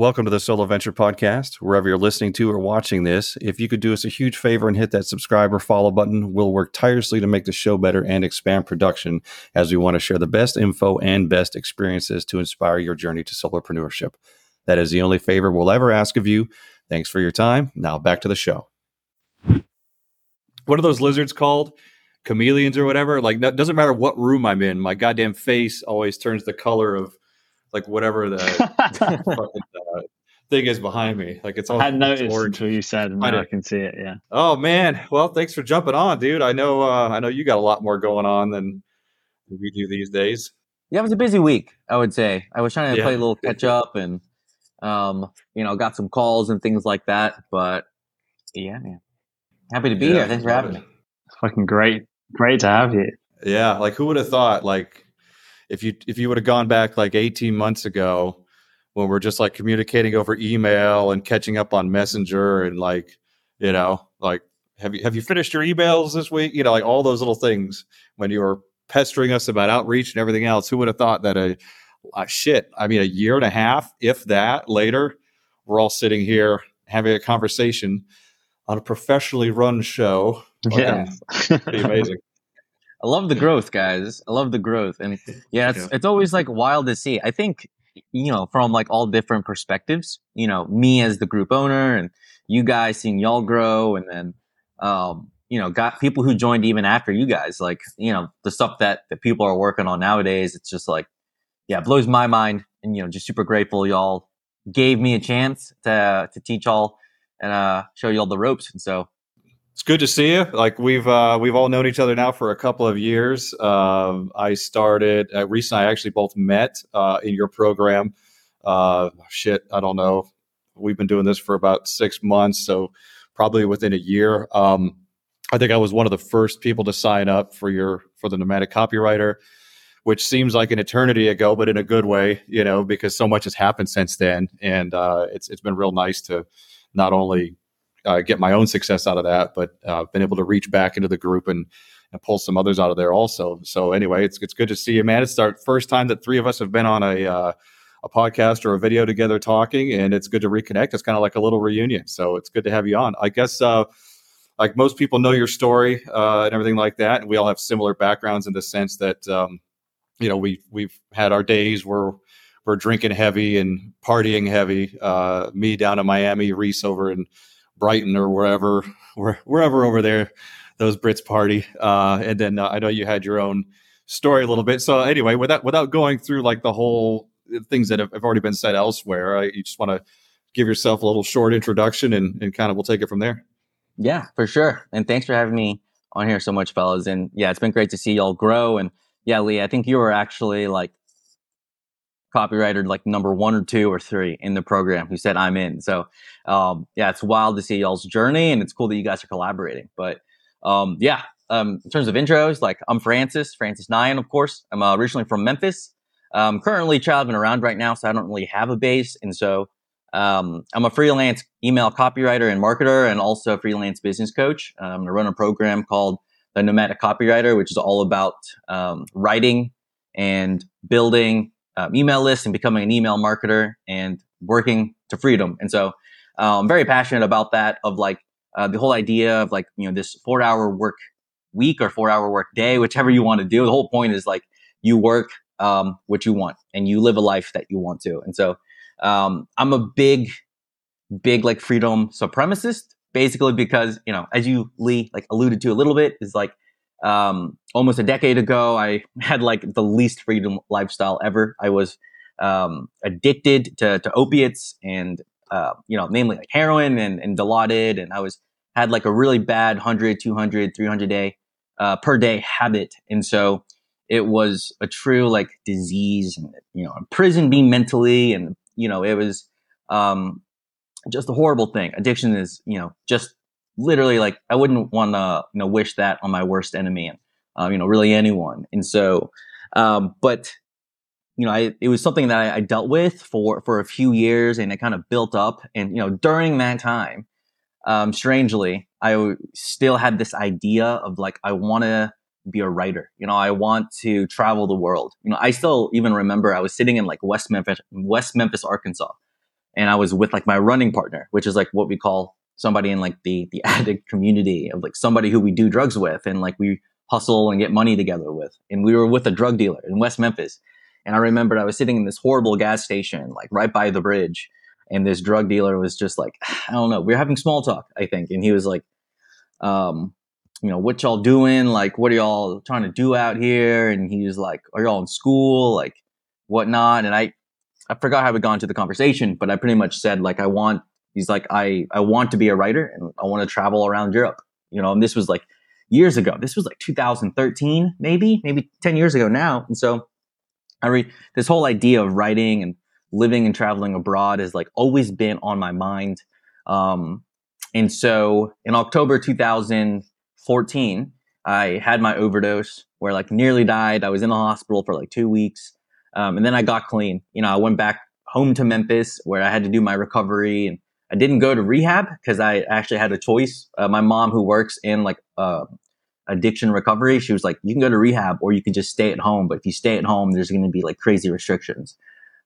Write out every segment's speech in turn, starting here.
Welcome to the Soloventure Podcast. Wherever you're listening to or watching this, if you could do us a huge favor and hit that subscribe or follow button, we'll work tirelessly to make the show better and expand production as we want to share the best info and best experiences to inspire your journey to solopreneurship. That is the only favor we'll ever ask of you. Thanks for your time. Now back to the show. What are those lizards called? Chameleons or whatever? Like, it doesn't matter what room I'm in, my goddamn face always turns the color of like whatever the fucking, thing is behind me. Like it's all I had noticed orange. until you said, I now I, can see it. Yeah. Oh man, well thanks for jumping on, dude. I know uh, I know you got a lot more going on than we do these days. Yeah, it was a busy week. I would say I was trying to Yeah. play a little catch up, and um, you know, got some calls and things like that. But yeah, man, happy to be Yeah, here. Thanks for having it. me. Fucking great. Great to have you. Yeah, like who would have thought like if you if you would have gone back like 18 months ago when we're just like communicating over email and catching up on Messenger and like, you know, like have you have you finished your emails this week? You know, like all those little things when you were pestering us about outreach and everything else. Who would have thought that a uh, shit, I mean a year and a half, if that later, we're all sitting here having a conversation on a professionally run show. Yeah. Pretty amazing. I love the growth, guys. I love the growth, and yeah, it's Yeah. it's always like wild to see. I think you know from like all different perspectives. You know, me as the group owner, and you guys seeing y'all grow, and then um, you know, got people who joined even after you guys. Like you know, the stuff that that people are working on nowadays. It's just like yeah, blows my mind, and you know, just super grateful y'all gave me a chance to to teach y'all and uh, show y'all the ropes. And so It's good to see you. Like we've uh, we've all known each other now for a couple of years. Um, I started uh, recently. I actually both met uh, in your program. Uh, shit, I don't know. We've been doing this for about six months, so probably within a year. Um, I think I was one of the first people to sign up for your for the nomadic copywriter, which seems like an eternity ago, but in a good way, you know, because so much has happened since then, and uh, it's it's been real nice to not only uh, get my own success out of that, but uh, been able to reach back into the group and, and pull some others out of there also. So anyway, it's it's good to see you, man. It's our first time that three of us have been on a uh, a podcast or a video together talking, and it's good to reconnect. It's kind of like a little reunion. So it's good to have you on. I guess uh, like most people know your story uh, and everything like that, and we all have similar backgrounds in the sense that um, you know we we've had our days where we're drinking heavy and partying heavy. Uh, me down in Miami, Reese over in Brighton or wherever, where, wherever over there, those Brits party. Uh, and then uh, I know you had your own story a little bit. So anyway, without without going through like the whole things that have, have already been said elsewhere, I, you just want to give yourself a little short introduction and, and kind of we'll take it from there. Yeah, for sure. And thanks for having me on here so much, fellas. And yeah, it's been great to see y'all grow. And yeah, Lee, I think you were actually like copywriter like number one or two or three in the program who said I'm in. So um, yeah, it's wild to see y'all's journey and it's cool that you guys are collaborating. But um, yeah, um, in terms of intros, like I'm Francis, Francis Nayan, of course. I'm uh, originally from Memphis. I'm currently traveling around right now, so I don't really have a base. And so um, I'm a freelance email copywriter and marketer, and also a freelance business coach. Um, I'm going to run a program called the Nomadic Copywriter, which is all about um, writing and building um, email list and becoming an email marketer and working to freedom. And so uh, I'm very passionate about that. Of like uh, the whole idea of like you know this four hour work week or four hour work day, whichever you want to do. The whole point is like you work um, what you want and you live a life that you want to. And so um, I'm a big, big like freedom supremacist, basically because you know, as you Lee like alluded to a little bit, is like um, almost a decade ago, I had like the least freedom lifestyle ever. I was um, addicted to, to opiates and uh, you know, namely like heroin and, and Dilaudid, and I was had like a really bad 100, 200, 300 day uh, per day habit, and so it was a true like disease, and you know, imprisoned me mentally, and you know, it was um, just a horrible thing. Addiction is, you know, just literally like I wouldn't want to, you know, wish that on my worst enemy, and um, you know, really anyone. And so, um, but you know, I, it was something that I, I dealt with for for a few years, and it kind of built up. And you know, during that time, um, strangely, I still had this idea of like I want to be a writer. You know, I want to travel the world. You know, I still even remember I was sitting in like West Memphis, West Memphis, Arkansas, and I was with like my running partner, which is like what we call somebody in like the the addict community of like somebody who we do drugs with and like we hustle and get money together with. And we were with a drug dealer in West Memphis. And I remembered I was sitting in this horrible gas station, like right by the bridge. And this drug dealer was just like, I don't know, we were having small talk, I think. And he was like, um, you know, what y'all doing? Like, what are y'all trying to do out here? And he was like, are y'all in school? Like, whatnot? And I, I forgot how we got into the conversation, but I pretty much said like, I want, he's like, I, I want to be a writer and I want to travel around Europe, you know, and this was like years ago. This was like 2013, maybe, maybe 10 years ago now. And so I read this whole idea of writing and living and traveling abroad has like always been on my mind. Um, and so in October 2014, I had my overdose where like nearly died. I was in the hospital for like two weeks. Um, and then I got clean. You know, I went back home to Memphis where I had to do my recovery and I didn't go to rehab because I actually had a choice. Uh, my mom, who works in like uh, addiction recovery, she was like, "You can go to rehab or you can just stay at home. But if you stay at home, there's going to be like crazy restrictions."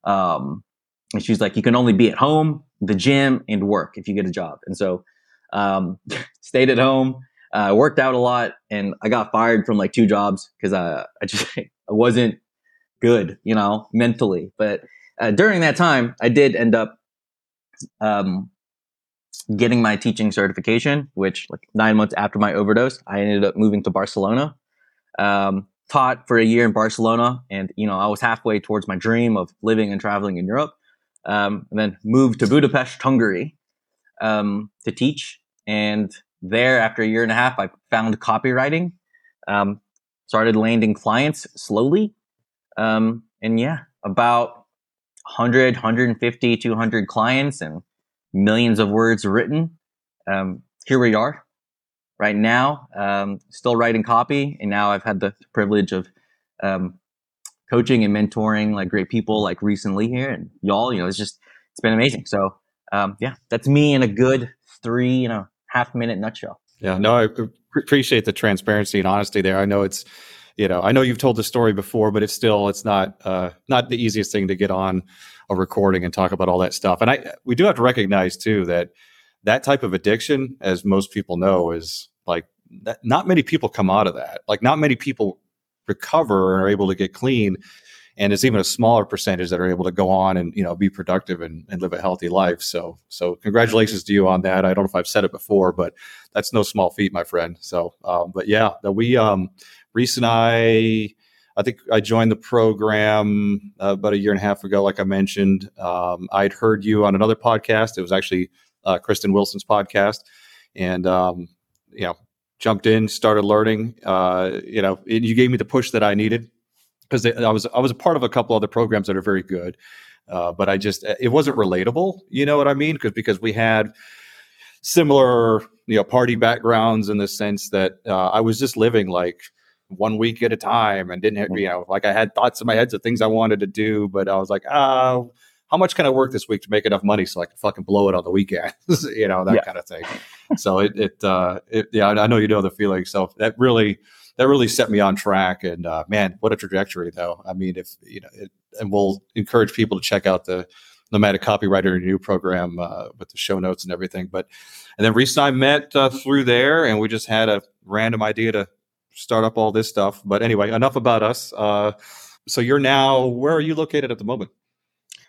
Um, and she's like, "You can only be at home, the gym, and work if you get a job." And so, um, stayed at home, uh, worked out a lot, and I got fired from like two jobs because I, I just I wasn't good, you know, mentally. But uh, during that time, I did end up um, getting my teaching certification, which like nine months after my overdose, I ended up moving to Barcelona. Um, taught for a year in Barcelona, and you know I was halfway towards my dream of living and traveling in Europe. Um, and then moved to Budapest, Hungary, um, to teach. And there, after a year and a half, I found copywriting. Um, started landing clients slowly, um, and yeah, about 100, 150, 200 clients, and millions of words written. Um, here we are right now, um, still writing copy. And now I've had the privilege of um, coaching and mentoring like great people like recently here and y'all, you know, it's just, it's been amazing. So um, yeah, that's me in a good three, you know, half minute nutshell. Yeah, no, I appreciate the transparency and honesty there. I know it's, you know, I know you've told the story before, but it's still, it's not, uh, not the easiest thing to get on a recording and talk about all that stuff. And I we do have to recognize too that that type of addiction, as most people know, is like that, not many people come out of that. Like not many people recover and are able to get clean. And it's even a smaller percentage that are able to go on and you know be productive and, and live a healthy life. So so congratulations to you on that. I don't know if I've said it before, but that's no small feat, my friend. So um, but yeah, that we um Reese and I I think I joined the program uh, about a year and a half ago, like I mentioned. Um, I'd heard you on another podcast. It was actually uh, Kristen Wilson's podcast, and um, you know, jumped in, started learning. Uh, you know, you gave me the push that I needed because I was I was a part of a couple other programs that are very good, uh, but I just it wasn't relatable. You know what I mean? Because because we had similar you know party backgrounds in the sense that uh, I was just living like one week at a time and didn't, hit you know, like I had thoughts in my heads of things I wanted to do, but I was like, oh, how much can I work this week to make enough money so I can fucking blow it on the weekends, you know, that yeah. kind of thing. so it, it, uh, it, yeah, I know you know the feeling. So that really, that really set me on track. And uh, man, what a trajectory, though. I mean, if you know, it, and we'll encourage people to check out the Nomadic Copywriter New program uh, with the show notes and everything. But and then Reese and I met uh, through there, and we just had a random idea to start up all this stuff. But anyway, enough about us. Uh, so you're now where are you located at the moment?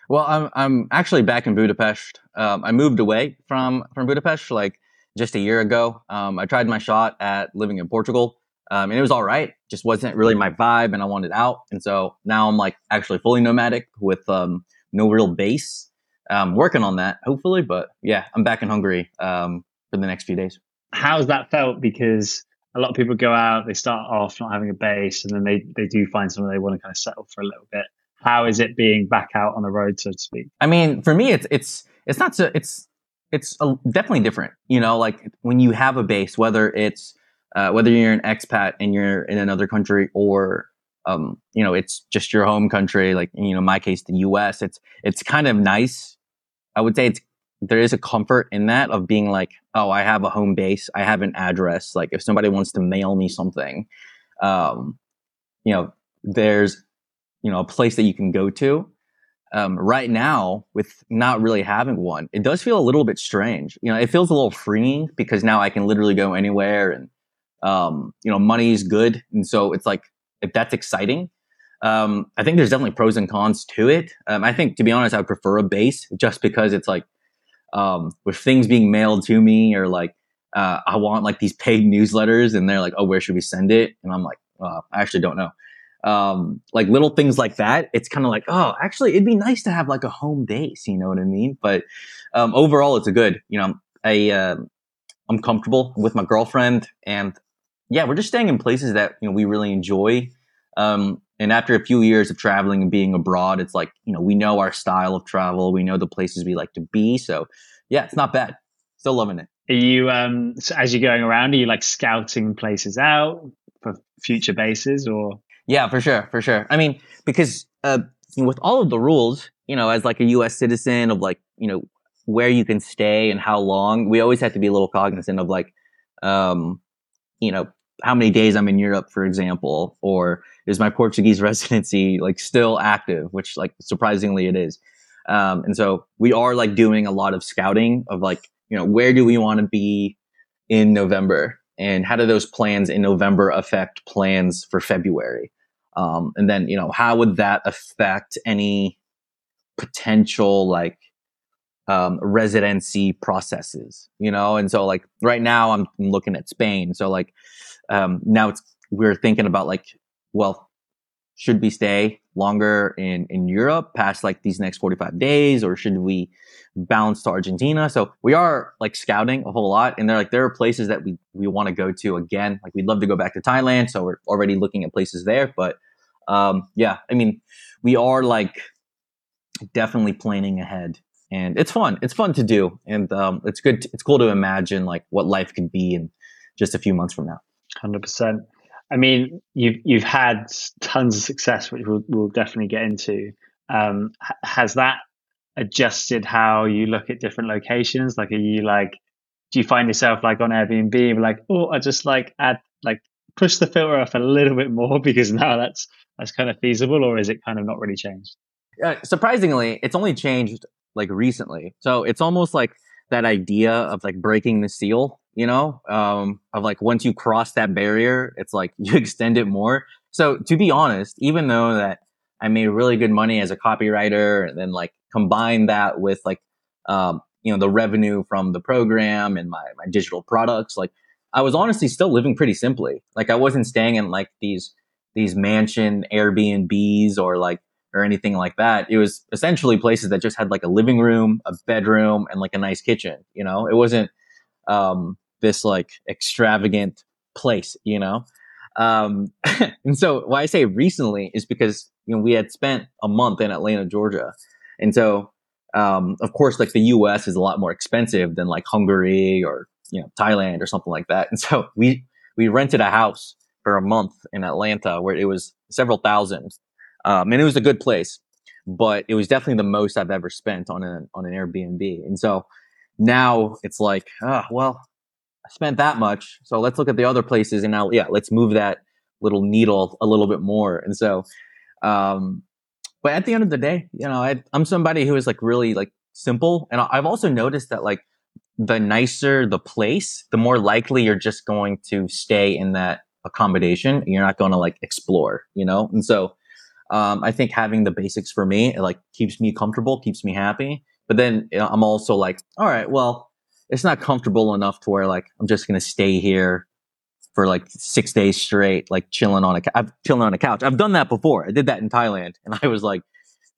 Well, I'm I'm actually back in Budapest. Um, I moved away from from Budapest like just a year ago. Um, I tried my shot at living in Portugal, um, and it was all right. Just wasn't really my vibe, and I wanted out. And so now I'm like actually fully nomadic with um, no real base. Um, working on that, hopefully. But yeah, I'm back in Hungary um, for the next few days. How's that felt? Because a lot of people go out, they start off not having a base, and then they, they do find somewhere they want to kind of settle for a little bit. How is it being back out on the road, so to speak? I mean, for me, it's it's it's not so it's it's a, definitely different. You know, like when you have a base, whether it's uh, whether you're an expat and you're in another country, or um, you know, it's just your home country. Like you know, my case, the U.S. It's it's kind of nice. I would say it's there is a comfort in that of being like, oh, I have a home base, I have an address. Like if somebody wants to mail me something, um, you know, there's you know a place that you can go to. um, right now with not really having one, it does feel a little bit strange. You know, it feels a little freeing because now I can literally go anywhere and, um, you know, money is good. And so it's like, if that's exciting, um, I think there's definitely pros and cons to it. Um, I think, to be honest, I would prefer a base just because it's like, um, with things being mailed to me or like, uh, I want like these paid newsletters and they're like, oh, where should we send it? And I'm like, uh, I actually don't know um, like little things like that, it's kind of like, oh, actually, it'd be nice to have like a home base. You know what I mean? But um, overall, it's a good. You know, I uh, I'm comfortable with my girlfriend, and yeah, we're just staying in places that you know we really enjoy. Um, and after a few years of traveling and being abroad, it's like you know we know our style of travel, we know the places we like to be. So yeah, it's not bad. Still loving it. Are you um so as you're going around? Are you like scouting places out for future bases or? Yeah, for sure, for sure. I mean, because uh, with all of the rules, you know, as like a U.S. citizen of like, you know, where you can stay and how long, we always have to be a little cognizant of like, um, you know, how many days I'm in Europe, for example, or is my Portuguese residency like still active, which like surprisingly it is. Um, and so we are like doing a lot of scouting of like, you know, where do we want to be in November? And how do those plans in November affect plans for February? Um, and then, you know, how would that affect any potential like um, residency processes, you know? And so like right now I'm looking at Spain. So like um, now it's, we're thinking about like, well, should we stay longer in, in Europe past like these next 45 days or should we bounce to Argentina? So we are like scouting a whole lot and they're like, there are places that we, we want to go to again. Like we'd love to go back to Thailand. So we're already looking at places there, but um, yeah, I mean, we are like definitely planning ahead and it's fun. It's fun to do. And, um, it's good. To, it's cool to imagine like what life could be in just a few months from now. Hundred percent. I mean, you've, you've had tons of success, which we'll, we'll definitely get into. Um, has that adjusted how you look at different locations? Like, are you like, do you find yourself like on Airbnb, like, oh, I just like add, like push the filter off a little bit more because now that's that's kind of feasible, or is it kind of not really changed? Uh, surprisingly, it's only changed like recently. So it's almost like that idea of like breaking the seal, you know, um, of like once you cross that barrier, it's like you extend it more. So to be honest, even though that I made really good money as a copywriter and then like combine that with like, um, you know, the revenue from the program and my, my digital products, like I was honestly still living pretty simply. Like I wasn't staying in like these these mansion Airbnbs or like or anything like that. It was essentially places that just had like a living room, a bedroom, and like a nice kitchen. You know, it wasn't um, this like extravagant place. You know, um, and so why I say recently is because you know we had spent a month in Atlanta, Georgia, and so um, of course like the U.S. is a lot more expensive than like Hungary or you know Thailand or something like that, and so we we rented a house for a month in Atlanta where it was several thousand. Um, and it was a good place, but it was definitely the most I've ever spent on an, on an Airbnb. And so now it's like, oh, well, Spent that much. So let's look at the other places and now, yeah, let's move that little needle a little bit more. And so, um, but at the end of the day, you know, I, I'm somebody who is like really like simple. And I've also noticed that like the nicer the place, the more likely you're just going to stay in that accommodation. You're not going to like explore, you know? And so, um, I think having the basics for me, it like keeps me comfortable, keeps me happy. But then you know, I'm also like, all right, well, it's not comfortable enough to where like I'm just going to stay here for like six days straight, like chilling on a, I'm chilling on a couch. I've done that before. I did that in Thailand and I was like,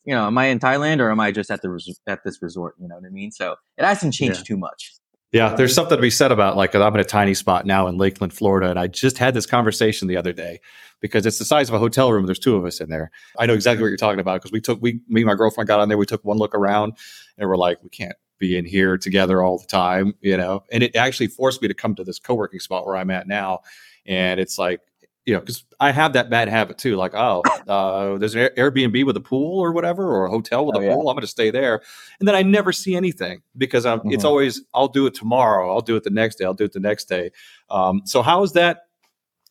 you know, am I in Thailand or am I just at the, res- at this resort? You know what I mean? So it hasn't changed yeah. too much. Yeah, there's something to be said about like I'm in a tiny spot now in Lakeland, Florida, and I just had this conversation the other day because it's the size of a hotel room. There's two of us in there. I know exactly what you're talking about because we took we me and my girlfriend got on there. We took one look around, and we're like, we can't be in here together all the time, you know. And it actually forced me to come to this co-working spot where I'm at now, and it's like you know, because I have that bad habit too. Like, oh, uh, there's an Airbnb with a pool or whatever, or a hotel with oh, a yeah. pool. I'm going to stay there, and then I never see anything because I'm, mm-hmm. it's always I'll do it tomorrow. I'll do it the next day. I'll do it the next day. Um, so how is that?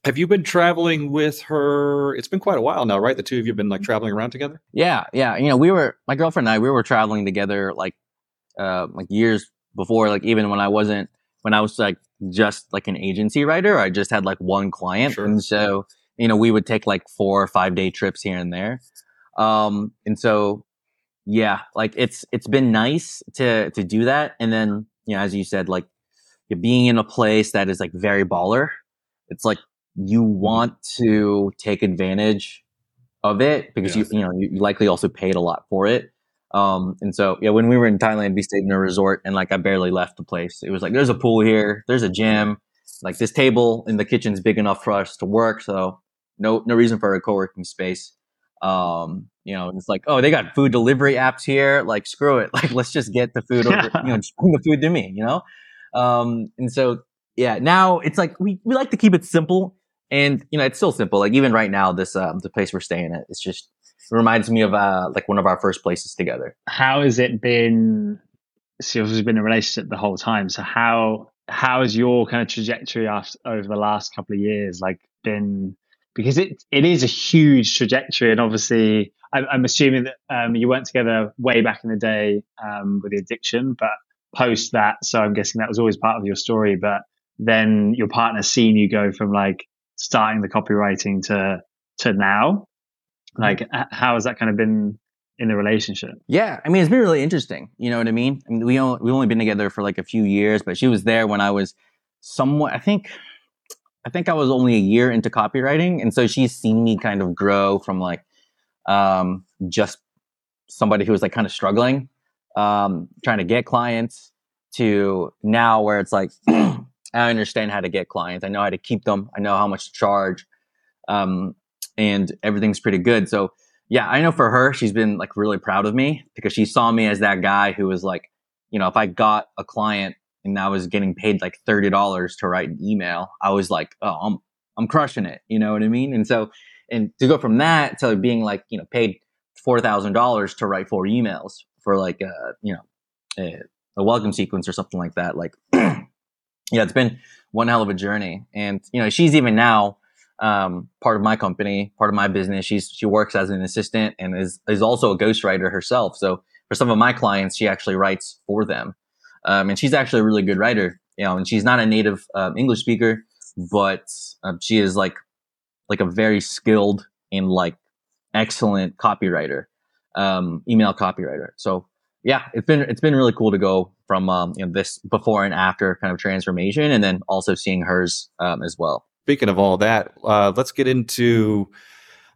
have you been traveling with her? It's been quite a while now, right? The two of you have been like traveling around together. Yeah, yeah. You know, we were my girlfriend and I. We were traveling together like, uh, like years before. Like even when I wasn't, when I was like just like an agency writer, I just had like one client, Sure. and so you know we would take like four or five day trips here and there. Um, and so yeah, like it's it's been nice to to do that, and then you know as you said, like you're being in a place that is like very baller. It's like you want to take advantage of it because Yeah. you you know you likely also paid a lot for it. Um, and so yeah, when we were in Thailand, we stayed in a resort, and like I barely left the place. It was like there's a pool here, there's a gym, like this table in the kitchen's big enough for us to work, so no no reason for a co-working space. Um, you know, it's like oh they got food delivery apps here, like screw it, like let's just get the food over, you know, just bring the food to me, you know. Um, and so yeah, now it's like we we like to keep it simple, and you know it's still simple. Like even right now, this um the place we're staying at, it's just reminds me of uh like one of our first places together. how has it been? So you've been in a relationship the whole time. So how how has your kind of trajectory after, over the last couple of years like been? Because it it is a huge trajectory, and obviously I'm, I'm assuming that um, you weren't together way back in the day um, with the addiction, but post that, so I'm guessing that was always part of your story. But then your partner seen you go from like starting the copywriting to to now. Like, how has that kind of been in the relationship? Yeah, I mean it's been really interesting. You know what I mean? I mean we only, we only been together for like a few years, but she was there when I was somewhat. I think I think I was only a year into copywriting, and so she's seen me kind of grow from like um, just somebody who was like kind of struggling, um, trying to get clients, to now where it's like I understand how to get clients. I know how to keep them. I know how much to charge, um, and everything's pretty good. So yeah, I know for her, she's been like really proud of me because she saw me as that guy who was like, you know, if I got a client and I was getting paid like thirty dollars to write an email, I was like, oh, I'm I'm crushing it. You know what I mean? And so, and to go from that to being like, you know, paid four thousand dollars to write four emails for like, uh, you know, a, a welcome sequence or something like that. Like, yeah, it's been one hell of a journey. And you know, she's even now um, part of my company, part of my business. She's she works as an assistant and is is also a ghostwriter herself. So for some of my clients, she actually writes for them, um, and she's actually a really good writer. You know, and she's not a native um, English speaker, but um, she is like like a very skilled and like excellent copywriter, um, email copywriter. So yeah, it's been it's been really cool to go from um, you know this before and after kind of transformation, and then also seeing hers um, as well. Speaking of all that, uh, let's get into.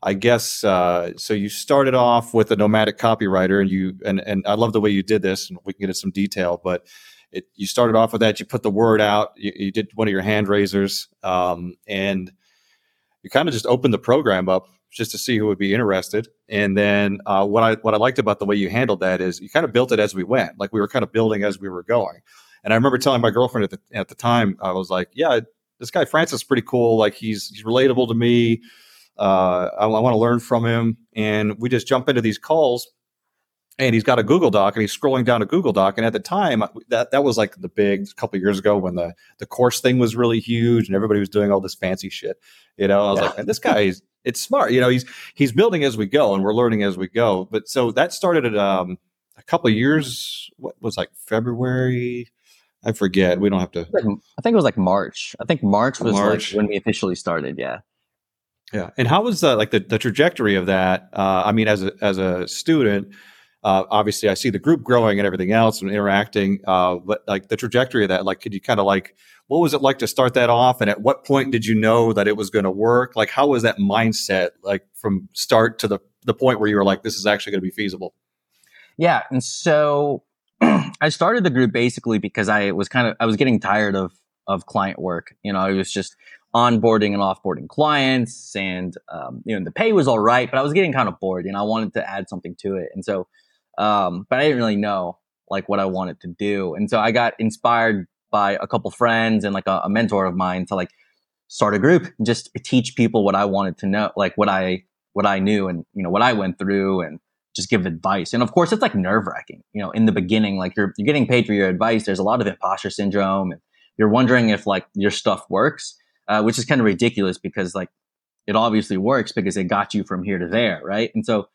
I guess uh, so. You started off with a nomadic copywriter, and you and and I love the way you did this, and we can get into some detail. But it, you started off with that. You put the word out. You, you did one of your hand raisers, um, and you kind of just opened the program up just to see who would be interested. And then uh, what I what I liked about the way you handled that is you kind of built it as we went. Like we were kind of building as we were going. And I remember telling my girlfriend at the at the time, I was like, "Yeah, this guy Francis is pretty cool. Like he's he's relatable to me. Uh, I, I want to learn from him." And we just jump into these calls. And he's got a Google Doc, and he's scrolling down a Google Doc. And at the time, that that was like the big couple of years ago when the the course thing was really huge, and everybody was doing all this fancy shit. You know, I was Yeah. like, "Man, this guy is it's smart. You know, he's he's building as we go, and we're learning as we go. But so that started at um, a couple of years. What was like February? I forget. We don't have to. I think it was like March. I think March was March. like when we officially started. Yeah. Yeah. And how was the like the, the trajectory of that? Uh, I mean, as a as a student, uh, obviously I see the group growing and everything else and interacting. Uh, but like the trajectory of that, like, could you kind of like what was it like to start that off? And at what point did you know that it was going to work? Like, how was that mindset like from start to the the point where you were like, this is actually going to be feasible? Yeah. And so I started the group basically because I was kind of, I was getting tired of, of client work. You know, I was just onboarding and offboarding clients and, um, you know, the pay was all right, but I was getting kind of bored and I wanted to add something to it. And so, um, but I didn't really know like what I wanted to do. And so I got inspired by a couple friends and like a, a mentor of mine to like start a group and just teach people what I wanted to know, like what I, what I knew and, you know, what I went through and, just give advice. And of course, it's like nerve wracking. You know, in the beginning, like you're you're getting paid for your advice. There's a lot of imposter syndrome, and you're wondering if like your stuff works. uh, which is kind of ridiculous because like it obviously works because it got you from here to there, right? And so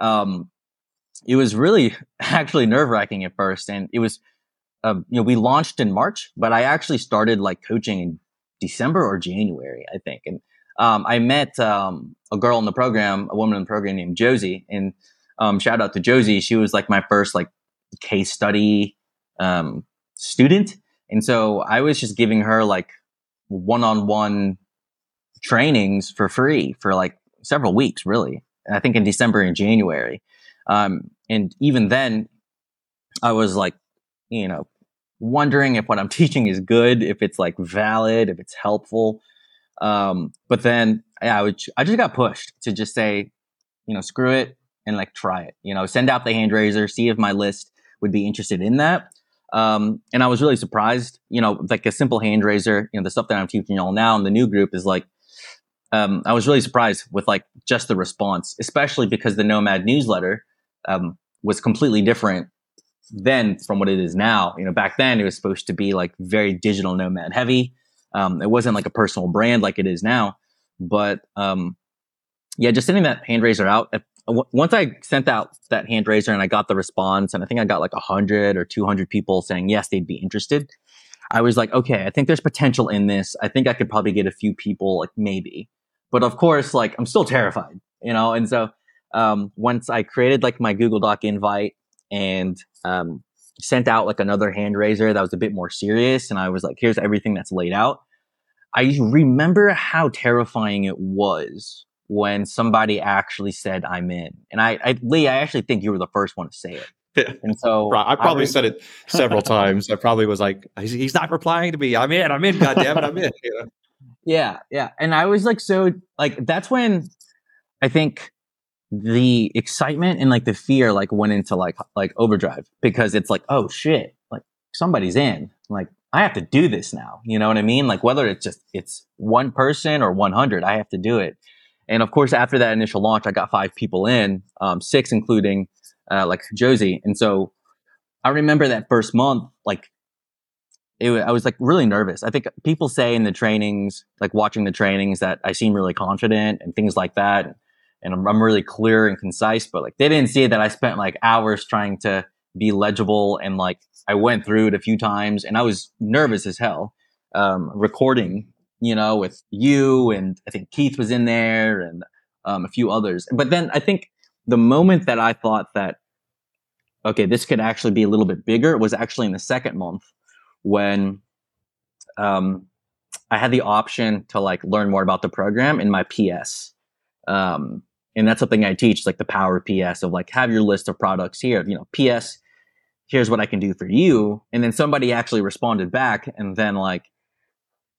um, it was really actually nerve wracking at first, and it was uh, you know we launched in March, but I actually started like coaching in December or January, I think, and um, I met um, a girl in the program, a woman in the program named Josie, and um, shout out to Josie. She was like my first like case study um, student, and so I was just giving her like one on one trainings for free for like several weeks, really. I think in December and January. Um, and even then, I was like, you know, wondering if what I'm teaching is good, if it's like valid, if it's helpful. Um, but then yeah, I would, I just got pushed to just say, you know, screw it and like try it, you know, send out the hand raiser, see if my list would be interested in that. Um, and I was really surprised, you know, like a simple hand raiser, you know, the stuff that I'm teaching y'all now in the new group is like, um, I was really surprised with like just the response, especially because the Nomad newsletter um, was completely different then from what it is now. You know, back then it was supposed to be like very digital nomad heavy. Um, it wasn't like a personal brand like it is now. But um, yeah, just sending that hand raiser out. Once I sent out that hand raiser and I got the response, and I think I got like 100 or 200 people saying yes, they'd be interested. I was like, okay, I think there's potential in this. I think I could probably get a few people, like maybe. But of course, like I'm still terrified, you know? And so um, once I created like my Google Doc invite and um, sent out like another hand raiser that was a bit more serious, and I was like, here's everything that's laid out. I remember how terrifying it was when somebody actually said I'm in. And I, I Lee, I actually think you were the first one to say it. Yeah. And so I probably I said it several times. I probably was like, he's not replying to me. I'm in. I'm in. God damn it. I'm in. You know? Yeah, yeah. And I was like, so like that's when I think the excitement and like the fear like went into like like overdrive because it's like, oh shit, like somebody's in. Like I have to do this now. You know what I mean? Like whether it's just it's one person or 100, I have to do it. And of course, after that initial launch, I got five people in, um, six including uh, like Josie. And so I remember that first month, like it, I was like really nervous. I think people say in the trainings, like watching the trainings, that I seem really confident and things like that, and I'm, I'm really clear and concise. But like they didn't see that I spent like hours trying to be legible, and like I went through it a few times, and I was nervous as hell. Um, recording, you know, with you and I think Keith was in there and um, a few others. But then I think the moment that I thought that okay, this could actually be a little bit bigger was actually in the second month when um, I had the option to like learn more about the program in my PS. Um, and that's something I teach, like the power PS of like have your list of products here. You know, PS, here's what I can do for you. And then somebody actually responded back, and then like,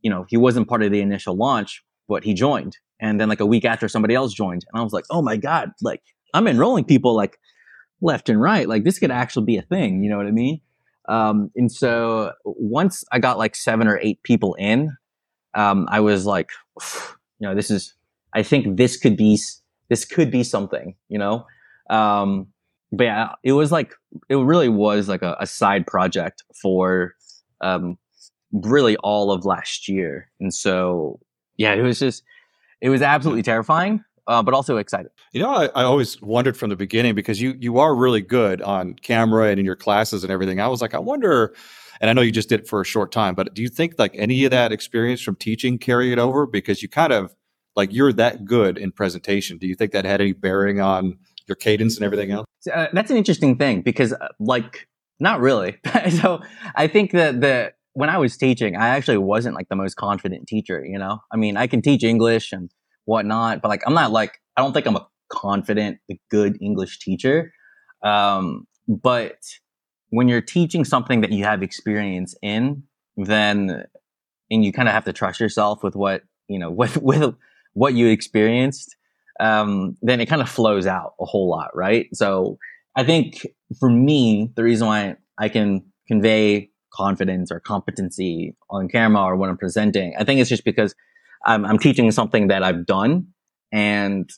you know, he wasn't part of the initial launch, but he joined. And then like a week after, somebody else joined, and I was like, oh my god, like I'm enrolling people like left and right. Like this could actually be a thing. You know what I mean? Um, and so once I got like seven or eight people in, um, I was like, you know, this is, I think this could be, this could be something, you know? Um, but yeah, it was like, it really was like a, a side project for, um, really all of last year. And so, yeah, it was just, it was absolutely terrifying uh, but also excited. You know, I, I, always wondered from the beginning because you you are really good on camera and in your classes and everything. I was like, I wonder, and I know you just did it for a short time, but do you think like any of that experience from teaching carry it over because you kind of like you're that good in presentation? Do you think that had any bearing on your cadence and everything else? Uh, that's an interesting thing because uh, like not really. so I think that the when I was teaching, I actually wasn't like the most confident teacher. You know, I mean, I can teach English and whatnot. But like, I'm not like, I don't think I'm a confident, good English teacher. Um, but when you're teaching something that you have experience in, then, and you kind of have to trust yourself with what, you know, with, with what you experienced, um, then it kind of flows out a whole lot, right? So I think for me, the reason why I can convey confidence or competency on camera or when I'm presenting, I think it's just because I'm, I'm teaching something that I've done and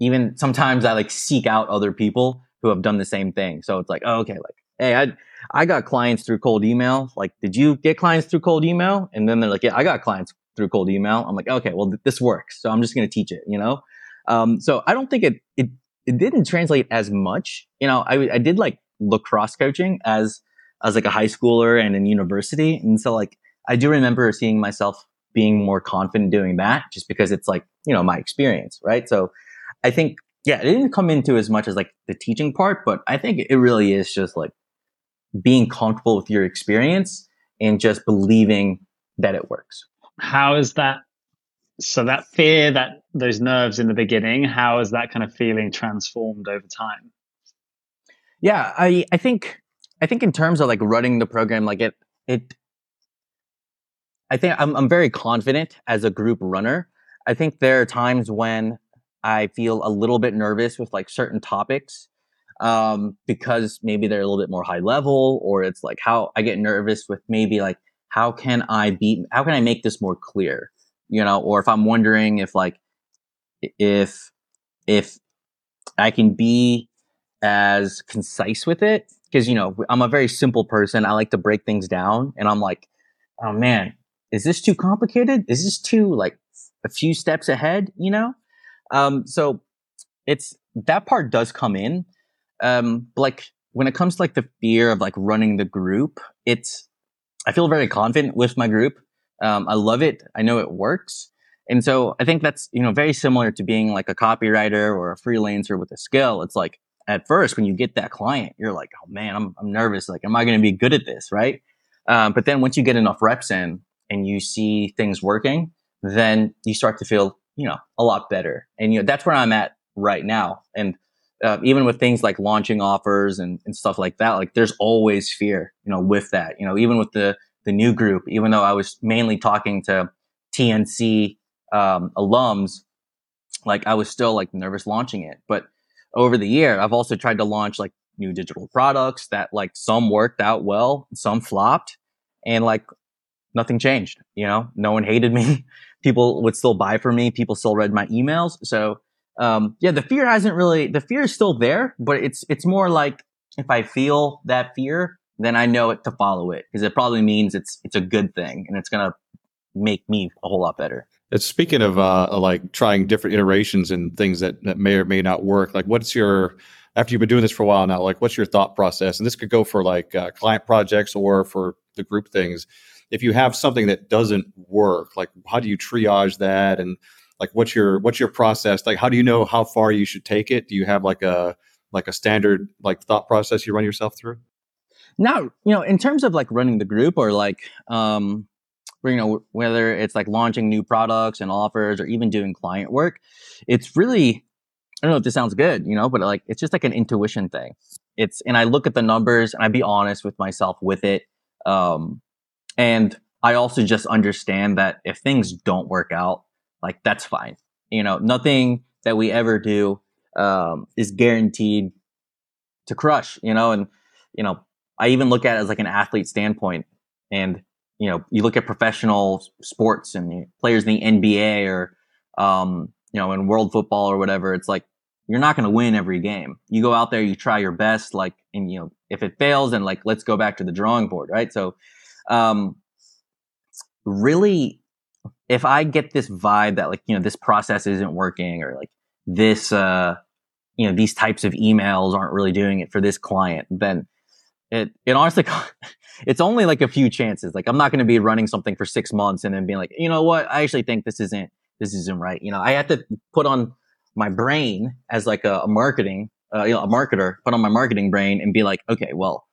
even sometimes I like seek out other people who have done the same thing. So it's like, oh, okay, like hey, I I got clients through cold email. Like, did you get clients through cold email? And then they're like, yeah, I got clients through cold email. I'm like, okay, well, th- this works. So I'm just going to teach it, you know? Um, so I don't think it, it, it didn't translate as much. You know, I, I did like lacrosse coaching as, as like a high schooler and in university. And so like, I do remember seeing myself being more confident doing that just because it's like, you know, my experience, right? So I think, yeah, it didn't come into as much as like the teaching part, but I think it really is just like being comfortable with your experience and just believing that it works. How is that? So that fear, that those nerves in the beginning, how is that kind of feeling transformed over time? Yeah, I I think I think in terms of like running the program, like it it I think I'm I'm very confident as a group runner. I think there are times when I feel a little bit nervous with like certain topics um, because maybe they're a little bit more high level, or it's like how I get nervous with maybe like how can I be, how can I make this more clear, you know, or if I'm wondering if like if if I can be as concise with it because you know I'm a very simple person. I like to break things down, and I'm like, oh man, is this too complicated? Is this too like a few steps ahead? You know, um, so it's that part does come in, um, like when it comes to like the fear of like running the group, it's I feel very confident with my group. Um, I love it. I know it works. And so I think that's, you know, very similar to being like a copywriter or a freelancer with a skill. It's like at first when you get that client, you're like, oh man, I'm, I'm nervous. Like, am I going to be good at this? Right. Um, but then once you get enough reps in and you see things working, then you start to feel, you know, a lot better. And, you know, that's where I'm at right now. And uh, even with things like launching offers and, and stuff like that, like there's always fear, you know, with that, you know, even with the, the new group, even though I was mainly talking to TNC, um, alums, like I was still like nervous launching it. But over the year, I've also tried to launch like new digital products that like some worked out well, some flopped and like nothing changed, you know, no one hated me. People would still buy from me. People still read my emails. So, um, yeah, the fear hasn't really, the fear is still there, but it's, it's more like if I feel that fear, then I know it to follow it because it probably means it's, it's a good thing and it's to make me a whole lot better. It's speaking of uh, like trying different iterations and things that, that may or may not work. Like, what's your after you've been doing this for a while now? Like, what's your thought process? And this could go for like uh, client projects or for the group things. If you have something that doesn't work, like how do you triage that? And like what's your what's your process like how do you know how far you should take it do you have like a like a standard like thought process you run yourself through now you know in terms of like running the group or like um you know whether it's like launching new products and offers or even doing client work it's really i don't know if this sounds good you know but like it's just like an intuition thing it's and i look at the numbers and i be honest with myself with it um and i also just understand that if things don't work out like that's fine. You know, nothing that we ever do um, is guaranteed to crush. You know, and you know, I even look at it as like an athlete standpoint, and you know, you look at professional sports and players in the NBA or um, you know, in world football or whatever. It's like you're not going to win every game. You go out there, you try your best, like, and you know, if it fails, then like let's go back to the drawing board, right? So, um, really if I get this vibe that like, you know, this process isn't working or like this, uh, you know, these types of emails aren't really doing it for this client, then it, it honestly, it's only like a few chances. Like I'm not going to be running something for six months and then being like, you know what? I actually think this isn't, this isn't right. You know, I have to put on my brain as like a, a marketing, uh, you know, a marketer, put on my marketing brain and be like, okay, well,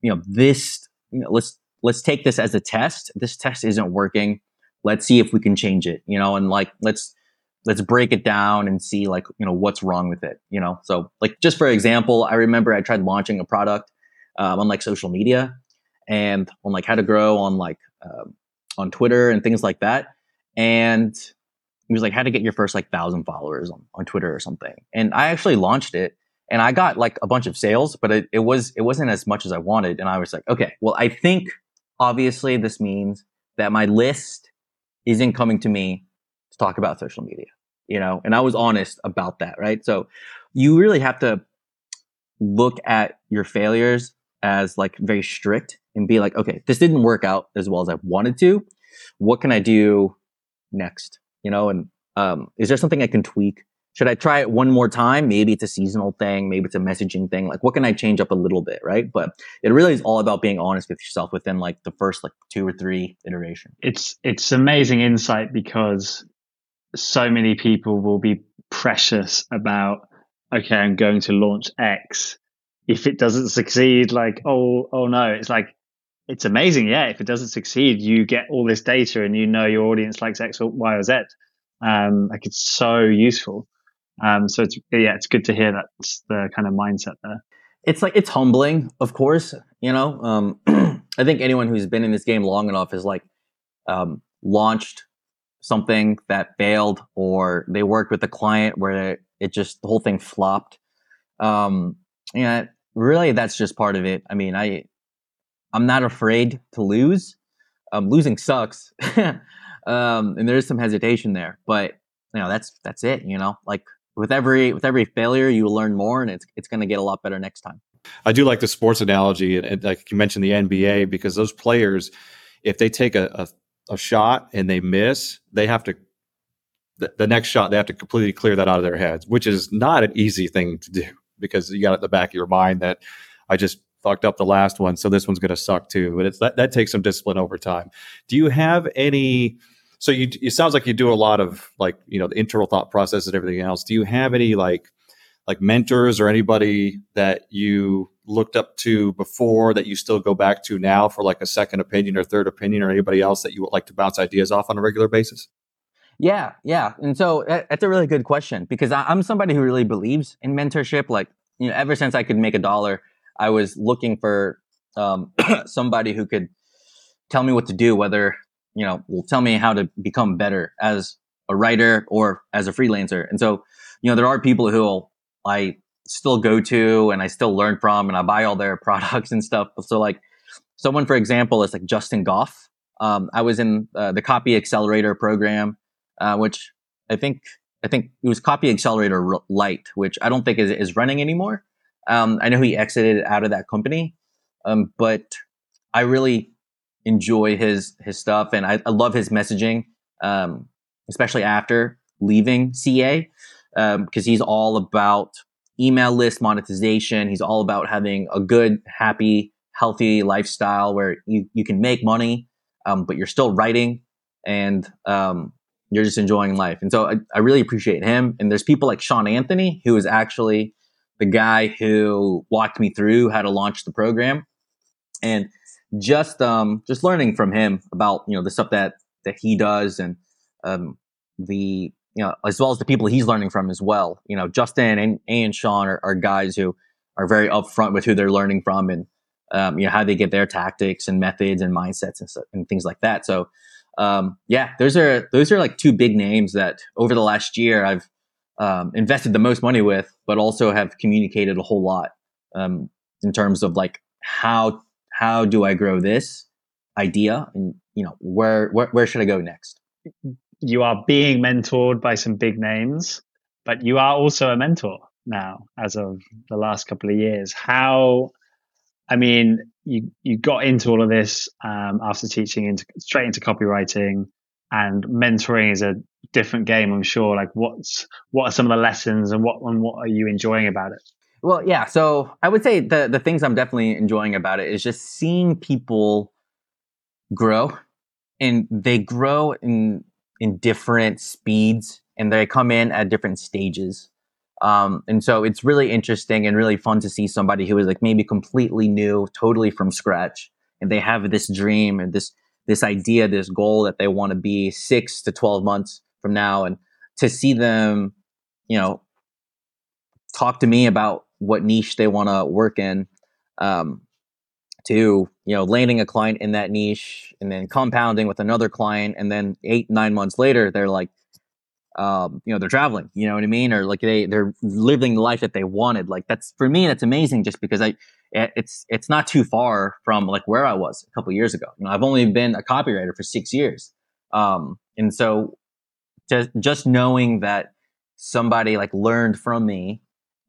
you know, this, you know, let's, let's take this as a test. This test isn't working let's see if we can change it, you know, and like, let's, let's break it down and see like, you know, what's wrong with it, you know? So like, just for example, I remember I tried launching a product, um, on like social media and on like how to grow on like, um, on Twitter and things like that. And he was like, how to get your first like thousand followers on, on Twitter or something. And I actually launched it and I got like a bunch of sales, but it, it was, it wasn't as much as I wanted. And I was like, okay, well, I think obviously this means that my list isn't coming to me to talk about social media, you know, and I was honest about that, right? So you really have to look at your failures as like very strict and be like, okay, this didn't work out as well as I wanted to. What can I do next? You know, and um, is there something I can tweak? Should I try it one more time? Maybe it's a seasonal thing. Maybe it's a messaging thing. Like, what can I change up a little bit? Right. But it really is all about being honest with yourself within like the first like two or three iterations. It's, it's amazing insight because so many people will be precious about, okay, I'm going to launch X. If it doesn't succeed, like, oh, oh no, it's like, it's amazing. Yeah. If it doesn't succeed, you get all this data and you know your audience likes X or Y or Z. Um, like it's so useful. Um, so it's, yeah, it's good to hear that's the kind of mindset there. It's like, it's humbling, of course, you know, um, I think anyone who's been in this game long enough is like, um, launched something that failed or they worked with a client where it just the whole thing flopped um yeah really that's just part of it i mean i i'm not afraid to lose. Um losing sucks. Um and there is some hesitation there but you know that's that's it you know? Like with every with every failure you learn more and it's it's going to get a lot better next time. I do like the sports analogy and, and like you mentioned the nba because those players if they take a, a a shot and they miss, they have to the, the, next shot they have to completely clear that out of their heads, which is not an easy thing to do because you got at the back of your mind that I just fucked up the last one, so this one's going to suck too. But it's that that takes some discipline over time. Do you have any? So you it sounds like you do a lot of like you know the internal thought process and everything else. Do you have any like like mentors or anybody that you looked up to before that you still go back to now for like a second opinion or third opinion or anybody else that you would like to bounce ideas off on a regular basis? Yeah, yeah. And so eh, that's a really good question because I'm somebody who really believes in mentorship. Like, you know, ever since I could make a dollar, I was looking for um, somebody who could tell me what to do, whether, you know, will tell me how to become better as a writer or as a freelancer. And so, you know, there are people who I still go to and I still learn from and I buy all their products and stuff. So like someone, for example, is like Justin Goff. Um, I was in uh, the Copy Accelerator program, uh, which I think I think it was Copy Accelerator Lite, which I don't think is, is running anymore. Um, I know he exited out of that company, um, but I really enjoy his his stuff and I, I love his messaging, um, especially after leaving CA because um, he's all about email list monetization. He's all about having a good, happy, healthy lifestyle where you, you can make money, um, but you're still writing and um, you're just enjoying life. And so I, I, really appreciate him. And there's people like Sean Anthony, who is actually the guy who walked me through how to launch the program. And just um, just learning from him about you know the stuff that that he does and um, the you know, as well as the people he's learning from as well. You know, Justin and, and Sean are, are guys who are very upfront with who they're learning from and, um, you know, how they get their tactics and methods and mindsets and, and things like that. So, um, yeah, those are, those are like two big names that over the last year I've, um, invested the most money with, but also have communicated a whole lot, um, in terms of like how, how do I grow this idea and, you know, where, where, where should I go next? you are being mentored by some big names, but you are also a mentor now as of the last couple of years. How, I mean, you, you got into all of this um, after teaching into straight into copywriting and mentoring is a different game. I'm sure. Like what's, what are some of the lessons and what, and what are you enjoying about it? Well, yeah. So I would say the, the things I'm definitely enjoying about it is just seeing people grow and they grow in in different speeds and they come in at different stages. Um, and so it's really interesting and really fun to see somebody who is like maybe completely new, totally from scratch, and they have this dream and this this idea, this goal that they want to be six to twelve months from now, and to see them, you know, talk to me about what niche they want to work in, um, to you know landing a client in that niche and then compounding with another client and then eight nine months later they're like um, you know they're traveling you know what i mean? Or like they they're living the life that they wanted. Like that's for me that's amazing just because i it's it's not too far from like where i was a couple years ago. You know i've only been a copywriter for six years. Um, and so just just knowing that somebody like learned from me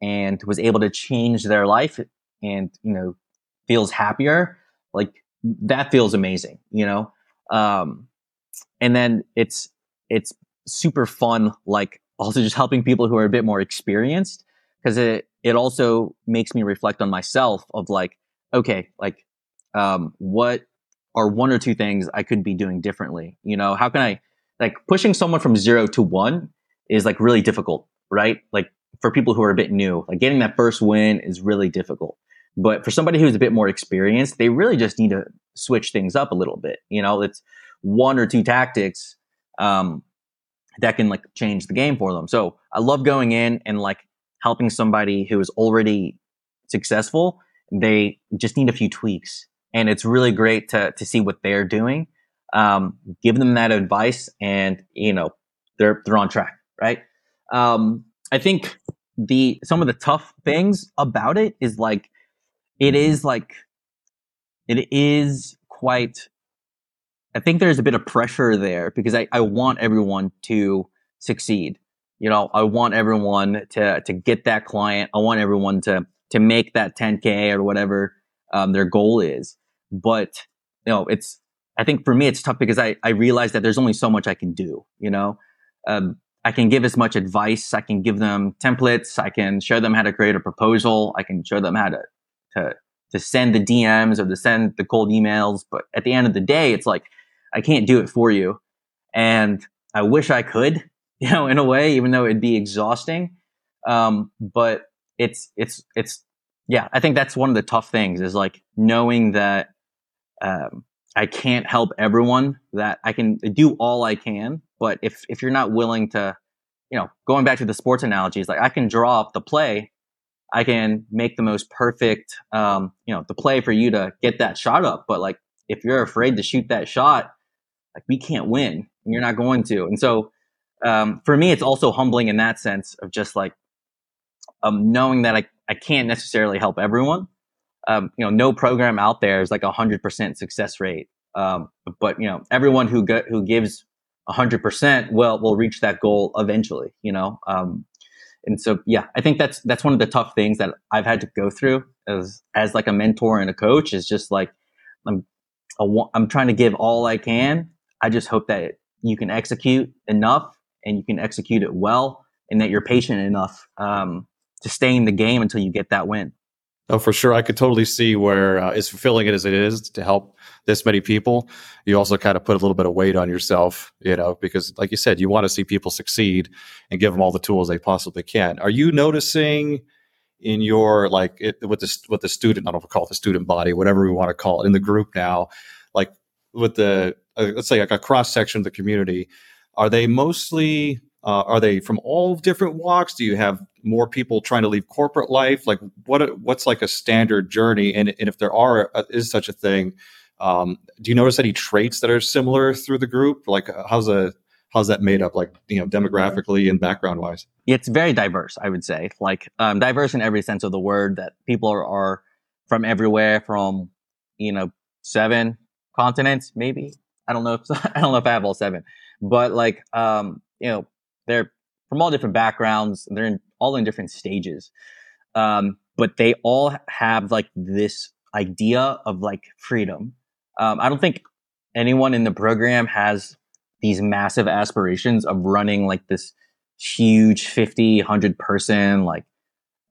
and was able to change their life and you know feels happier, like that feels amazing, you know? Um, and then it's, it's super fun, like also just helping people who are a bit more experienced because it, it also makes me reflect on myself of like, okay, like, um, what are one or two things I could be doing differently? You know, how can I, like pushing someone from zero to one is like really difficult, right? Like for people who are a bit new, like getting that first win is really difficult. But for somebody who's a bit more experienced, they really just need to switch things up a little bit. You know, it's one or two tactics um, that can like change the game for them. So I love going in and like helping somebody who is already successful. They just need a few tweaks, and it's really great to to see what they're doing. Um, give them that advice, and you know they're they're on track, right? Um, I think the some of the tough things about it is like it is like it is quite I think there's a bit of pressure there because I, I want everyone to succeed. You know, I want everyone to to get that client. I want everyone to to make that 10k or whatever um, their goal is. But you know, it's I think for me it's tough because I I realize that there's only so much I can do. You know, um, I can give as much advice. I can give them templates. I can show them how to create a proposal. I can show them how to, to, to send the DMs or to send the cold emails. But at the end of the day, it's like, I can't do it for you. And I wish I could, you know, in a way, even though it'd be exhausting. Um, but it's, it's, it's, yeah, I think that's one of the tough things is like knowing that, um, I can't help everyone that I can do all I can. But if, if you're not willing to, you know, going back to the sports analogies, like I can draw up the play, I can make the most perfect, um, you know, the play for you to get that shot up. But like, if you're afraid to shoot that shot, like we can't win and you're not going to. And so, um, for me, it's also humbling in that sense of just like, um, knowing that I, I can't necessarily help everyone um, you know, no program out there is like a hundred percent success rate. Um, but you know, everyone who go, who gives a hundred percent will will reach that goal eventually. You know, um, and so yeah, I think that's that's one of the tough things that I've had to go through as as like a mentor and a coach is just like I'm I'm trying to give all I can. I just hope that you can execute enough and you can execute it well, and that you're patient enough um, to stay in the game until you get that win. Oh, for sure. I could totally see where, uh, as fulfilling it as it is to help this many people, you also kind of put a little bit of weight on yourself, you know, because like you said, you want to see people succeed and give them all the tools they possibly can. Are you noticing in your like it, with the with the student, I don't know if we call it the student body, whatever we want to call it, in the group now, with the uh, let's say like a cross section of the community, are they mostly uh, are they from all different walks? Do you have more people trying to leave corporate life? Like, what what's like a standard journey? And, and if there are uh, is such a thing, um, do you notice any traits that are similar through the group? Like, uh, how's a how's that made up? Like, you know, demographically and background wise? It's very diverse. I would say, like, um, diverse in every sense of the word. That people are, are from everywhere, from you know, seven continents, maybe. I don't know if I don't know if I have all seven, but like, um, you know they're from all different backgrounds. They're in, all in different stages. Um, but they all have like this idea of like freedom. Um, I don't think anyone in the program has these massive aspirations of running like this huge 50, 100 person like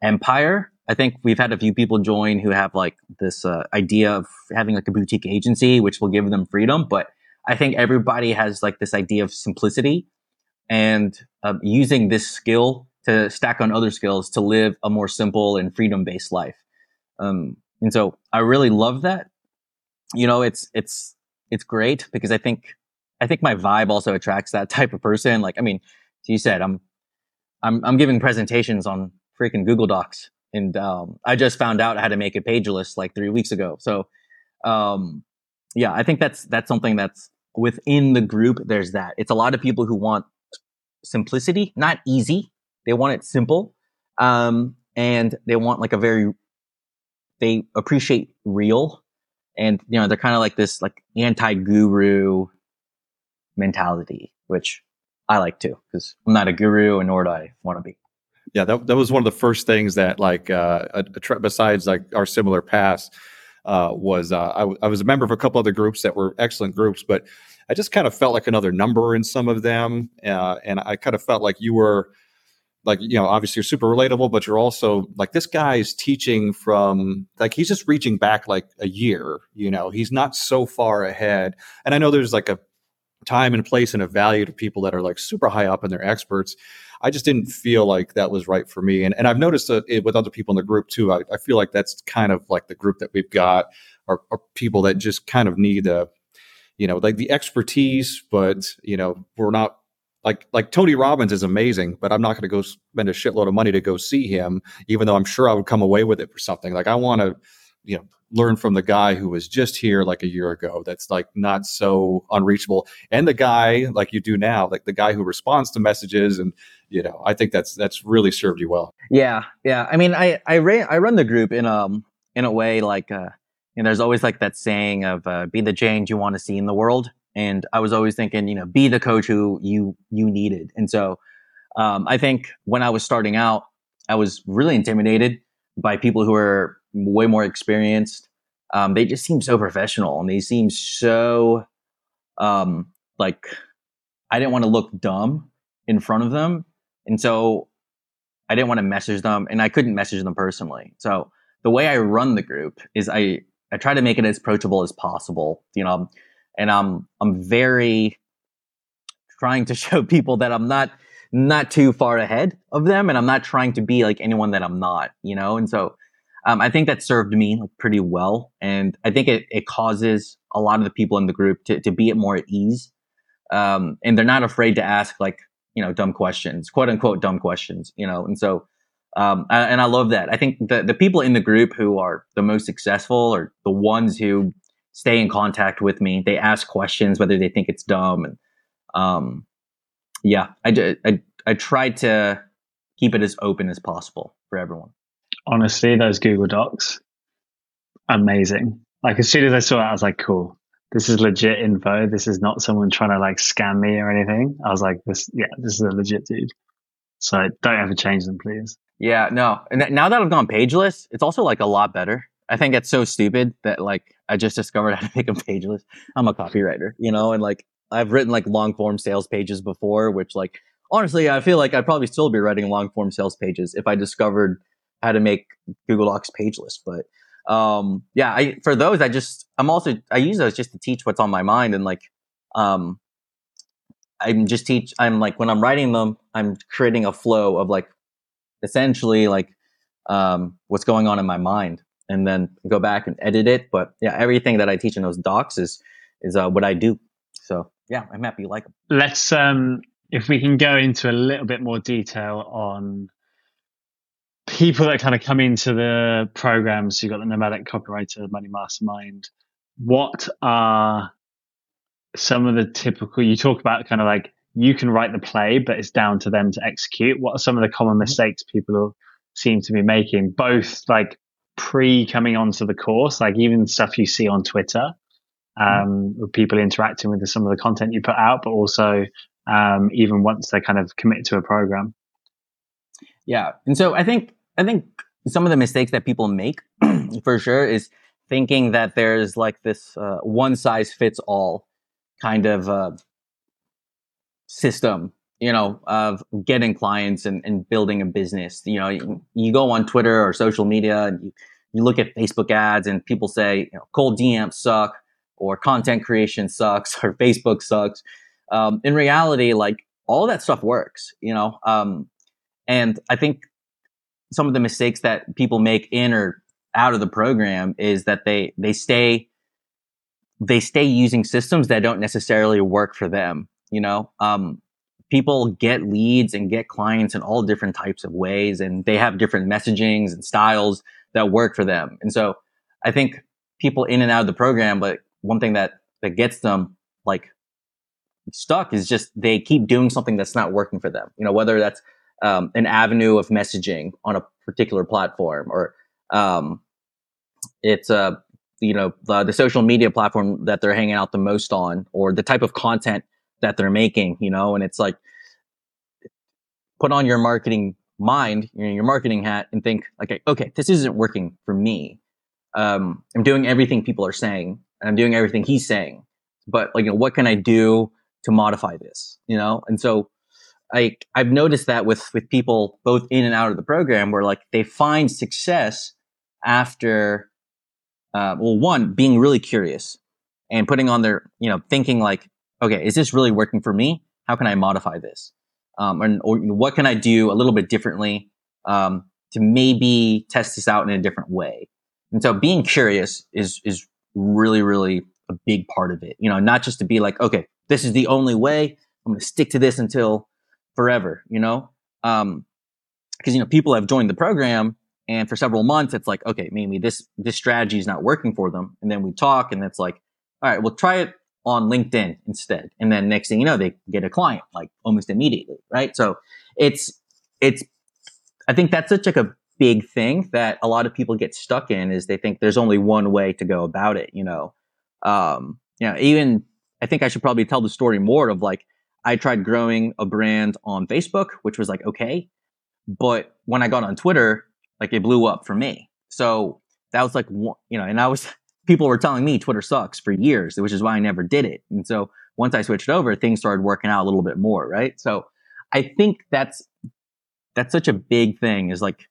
empire. I think we've had a few people join who have like this uh, idea of having like a boutique agency, which will give them freedom. But I think everybody has like this idea of simplicity and um, using this skill to stack on other skills to live a more simple and freedom based life. Um, and so I really love that. You know, it's it's it's great because I think I think my vibe also attracts that type of person. Like, I mean, as you said, I'm I'm I'm giving presentations on freaking Google Docs, and um, I just found out how to make a pageless like three weeks ago. So, um, yeah, I think that's that's something that's within the group. There's that. It's a lot of people who want simplicity, not easy. They want it simple. Um, and they want like a very, they appreciate real. And, you know, they're kind of like this like anti-guru mentality, which I like too, because I'm not a guru and nor do I want to be. Yeah, that, that was one of the first things that like, uh, besides like our similar past, uh, was uh, I, w- I was a member of a couple other groups that were excellent groups, but I just kind of felt like another number in some of them, uh, and I kind of felt like you were like you know obviously you're super relatable but you're also like this guy is teaching from like he's just reaching back like a year you know? He's not so far ahead and i know there's like a time and place and a value to people that are like super high up and they're experts i just didn't feel like that was right for me and, and i've noticed that it, with other people in the group too I, I feel like that's kind of like the group that we've got are, are people that just kind of need a you know like the expertise but you know we're not like like Tony Robbins is amazing, but I'm not going to go spend a shitload of money to go see him, even though I'm sure I would come away with it for something. Like I want to, you know, learn from the guy who was just here like a year ago. That's like not so unreachable, and the guy like you do now, like the guy who responds to messages, and you know, I think that's that's really served you well. Yeah, yeah. I mean, I I I run the group in um in a way like uh, and there's always like that saying of uh, be the change you want to see in the world and I was always thinking, you know, be the coach who you you needed. And so um, I think when I was starting out, I was really intimidated by people who are way more experienced. Um, they just seem so professional and they seem so um, like I didn't want to look dumb in front of them. And so I didn't want to message them and I couldn't message them personally. So the way I run the group is I, I try to make it as approachable as possible. You know, and I'm I'm very trying to show people that I'm not not too far ahead of them, and I'm not trying to be like anyone that I'm not, you know. And so um, I think that served me like, pretty well, and I think it, it causes a lot of the people in the group to to be at more at ease, um, and they're not afraid to ask like you know dumb questions, quote unquote dumb questions, you know. And so um, and I love that. I think the the people in the group who are the most successful are the ones who stay in contact with me. They ask questions whether they think it's dumb, and um, yeah, I, I I try to keep it as open as possible for everyone. Honestly, those Google Docs, amazing. Like as soon as I saw it, I was like, cool. This is legit info. This is not someone trying to like scam me or anything. I was like, this, yeah, this is a legit dude. So don't ever change them, please. Yeah, no. And now that I've gone pageless, it's also like a lot better. I think it's so stupid that like I just discovered how to make a pageless. I'm a copywriter, you know, and like I've written like long form sales pages before, which like honestly, I feel like I'd probably still be writing long form sales pages if I discovered how to make Google Docs page lists. But um, yeah, I, for those, I just, I'm also, I use those just to teach what's on my mind. And like, um, I'm just teach, I'm like, when I'm writing them, I'm creating a flow of like, essentially like, um, what's going on in my mind and then go back and edit it. But yeah, everything that I teach in those docs is is uh, what I do. So yeah, I'm happy you like them. Let's um, if we can go into a little bit more detail on people that kind of come into the programs. You've got the nomadic copywriter, money mastermind. What are some of the typical? You talk about kind of like you can write the play, but it's down to them to execute. What are some of the common mm-hmm. mistakes people seem to be making, both like pre coming onto the course, like even stuff you see on Twitter, um, with people interacting with some of the content you put out, but also um, even once they kind of commit to a program. Yeah, and so I think I think some of the mistakes that people make, for sure, is thinking that there's like this uh, one size fits all kind of uh, system you know, of getting clients and, and building a business. You know, you, you, go on Twitter or social media and you, you look at Facebook ads and people say, you know, cold DMs suck or content creation sucks or Facebook sucks. Um, in reality, like all that stuff works, you know? Um, and I think some of the mistakes that people make in or out of the program is that they, they stay, they stay using systems that don't necessarily work for them. You know, um, people get leads and get clients in all different types of ways and they have different messagings and styles that work for them. And so I think people in and out of the program, but one thing that, that gets them like stuck is just they keep doing something that's not working for them. You know, whether that's um, an avenue of messaging on a particular platform or um, it's a uh, you know the, the social media platform that they're hanging out the most on or the type of content that they're making, you know, and it's like put on your marketing mind, you know, your marketing hat and think like, okay, this isn't working for me. um, I'm doing everything people are saying, and I'm doing everything he's saying. But like, you know, what can I do to modify this? You know, and so I I've noticed that with with people both in and out of the program, where like they find success after, uh, well, one being really curious and putting on their, you know, thinking like, okay, is this really working for me? How can I modify this? Um, and or what can I do a little bit differently um, to maybe test this out in a different way? And so being curious is is really really a big part of it. You know, not just to be like, okay, this is the only way. I'm going to stick to this until forever. You know, um, because you know people have joined the program and for several months it's like, okay, maybe this this strategy is not working for them, and then we talk, and it's like, all right, well, try it on LinkedIn instead, and then next thing you know, they get a client like almost immediately, right? So it's it's I think that's such like a big thing that a lot of people get stuck in is they think there's only one way to go about it, you know. Um, you know, even I think I should probably tell the story more of like I tried growing a brand on Facebook, which was like okay, but when I got on Twitter, like it blew up for me. So that was like you know, and I was people were telling me Twitter sucks for years, which is why I never did it. And so once I switched over, things started working out a little bit more, right? So I think that's that's such a big thing is like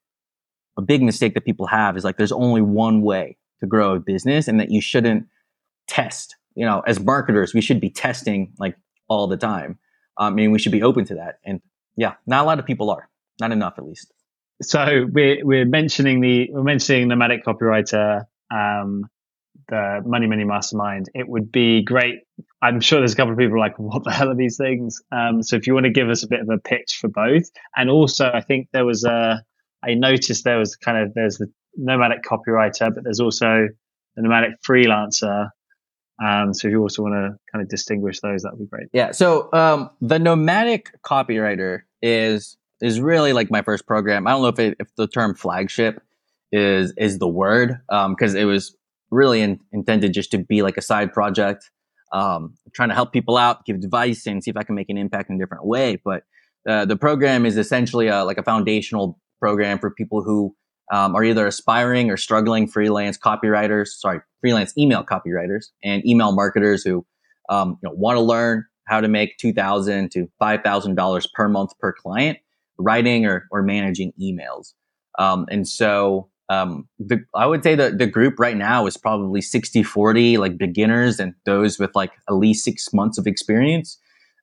a big mistake that people have is like there's only one way to grow a business and that you shouldn't test. You know, as marketers, we should be testing like all the time. I mean, we should be open to that. And yeah, not a lot of people are, not enough at least. So we're we're mentioning the we're mentioning nomadic copywriter, um, the Money Menu Mastermind. It would be great. I'm sure there's a couple of people like, what the hell are these things? Um, so if you want to give us a bit of a pitch for both, and also I think there was a I noticed there was kind of there's the nomadic copywriter, but there's also the nomadic freelancer. Um, so if you also want to kind of distinguish those, that would be great. Yeah. So um, the nomadic copywriter is is really like my first program. I don't know if it, if the term flagship is is the word because um, it was really in, intended just to be like a side project, um, trying to help people out, give advice, and see if I can make an impact in a different way. But uh, the program is essentially a, like a foundational program for people who um, are either aspiring or struggling freelance copywriters, sorry, freelance email copywriters and email marketers who um, you know, want to learn how to make 2,000 to five thousand dollars per month per client writing or, or managing emails. Um, and so um, the, I would say that the group right now is probably 60 40, like beginners and those with like at least six months of experience.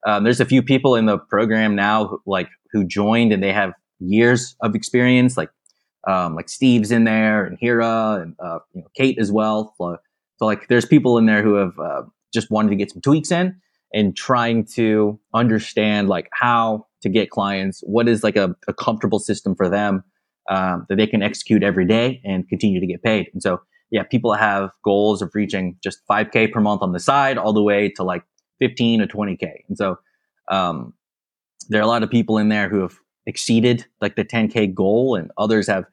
Um, there's a few people in the program now, who, like who joined and they have years of experience, like um, like Steve's in there and Hira and uh, you know Kate as well. So, so, like there's people in there who have uh, just wanted to get some tweaks in and trying to understand like how to get clients, what is like a, a comfortable system for them um, that they can execute every day and continue to get paid. And so yeah, people have goals of reaching just 5k per month on the side all the way to like 15 or 20k. And so um, there are a lot of people in there who have exceeded like the 10k goal and others have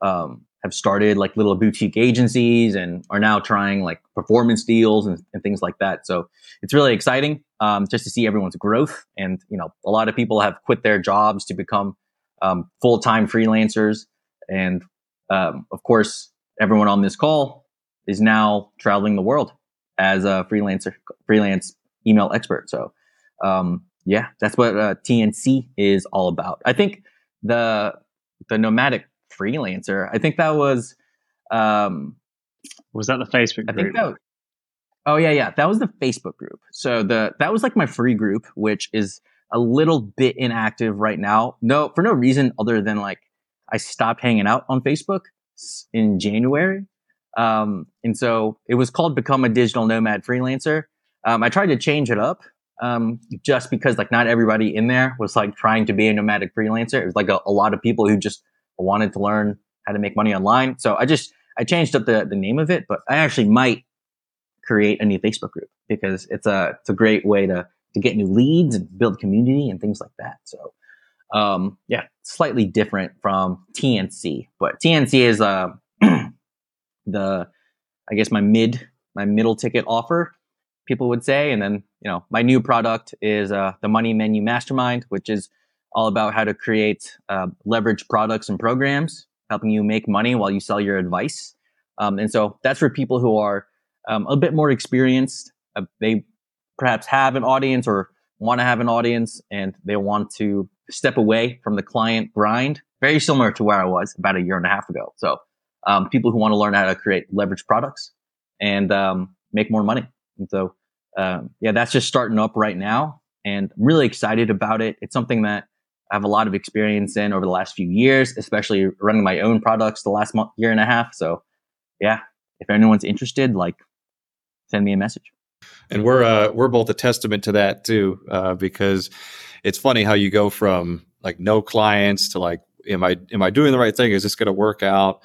um, have started like little boutique agencies and are now trying like performance deals and, and things like that. So it's really exciting um, just to see everyone's growth. And you know a lot of people have quit their jobs to become um, full-time freelancers. And um, of course everyone on this call is now traveling the world as a freelancer freelance email expert. So um, yeah, that's what uh, TNC is all about. I think the the nomadic freelancer. I think that was um, was that the Facebook group? I think that was, oh yeah, yeah, that was the Facebook group. So the that was like my free group, which is a little bit inactive right now. No, for no reason other than like I stopped hanging out on Facebook in January. Um, and so it was called Become a Digital Nomad Freelancer. Um, I tried to change it up um, just because like not everybody in there was like trying to be a nomadic freelancer. It was like a, a, lot of people who just wanted to learn how to make money online. So I just I changed up the, the name of it, but I actually might create a new Facebook group because it's a it's a great way to to get new leads and build community and things like that. So um, yeah, slightly different from TNC, but TNC is uh, the I guess my mid my middle ticket offer people would say. And then, you know, my new product is uh, the Money Menu Mastermind, which is all about how to create uh, leverage products and programs, helping you make money while you sell your advice. Um, and so that's for people who are um, a bit more experienced. Uh, they perhaps have an audience or want to have an audience and they want to step away from the client grind. Very similar to where I was about a year and a half ago. So um, people who want to learn how to create leverage products and um, make more money. And so um, yeah, that's just starting up right now and I'm really excited about it. It's something that I have a lot of experience in over the last few years, especially running my own products the last month, year and a half. So yeah, if anyone's interested, like send me a message. And we're uh, we're both a testament to that too, uh, because it's funny how you go from like no clients to like, am I am I doing the right thing? Is this going to work out?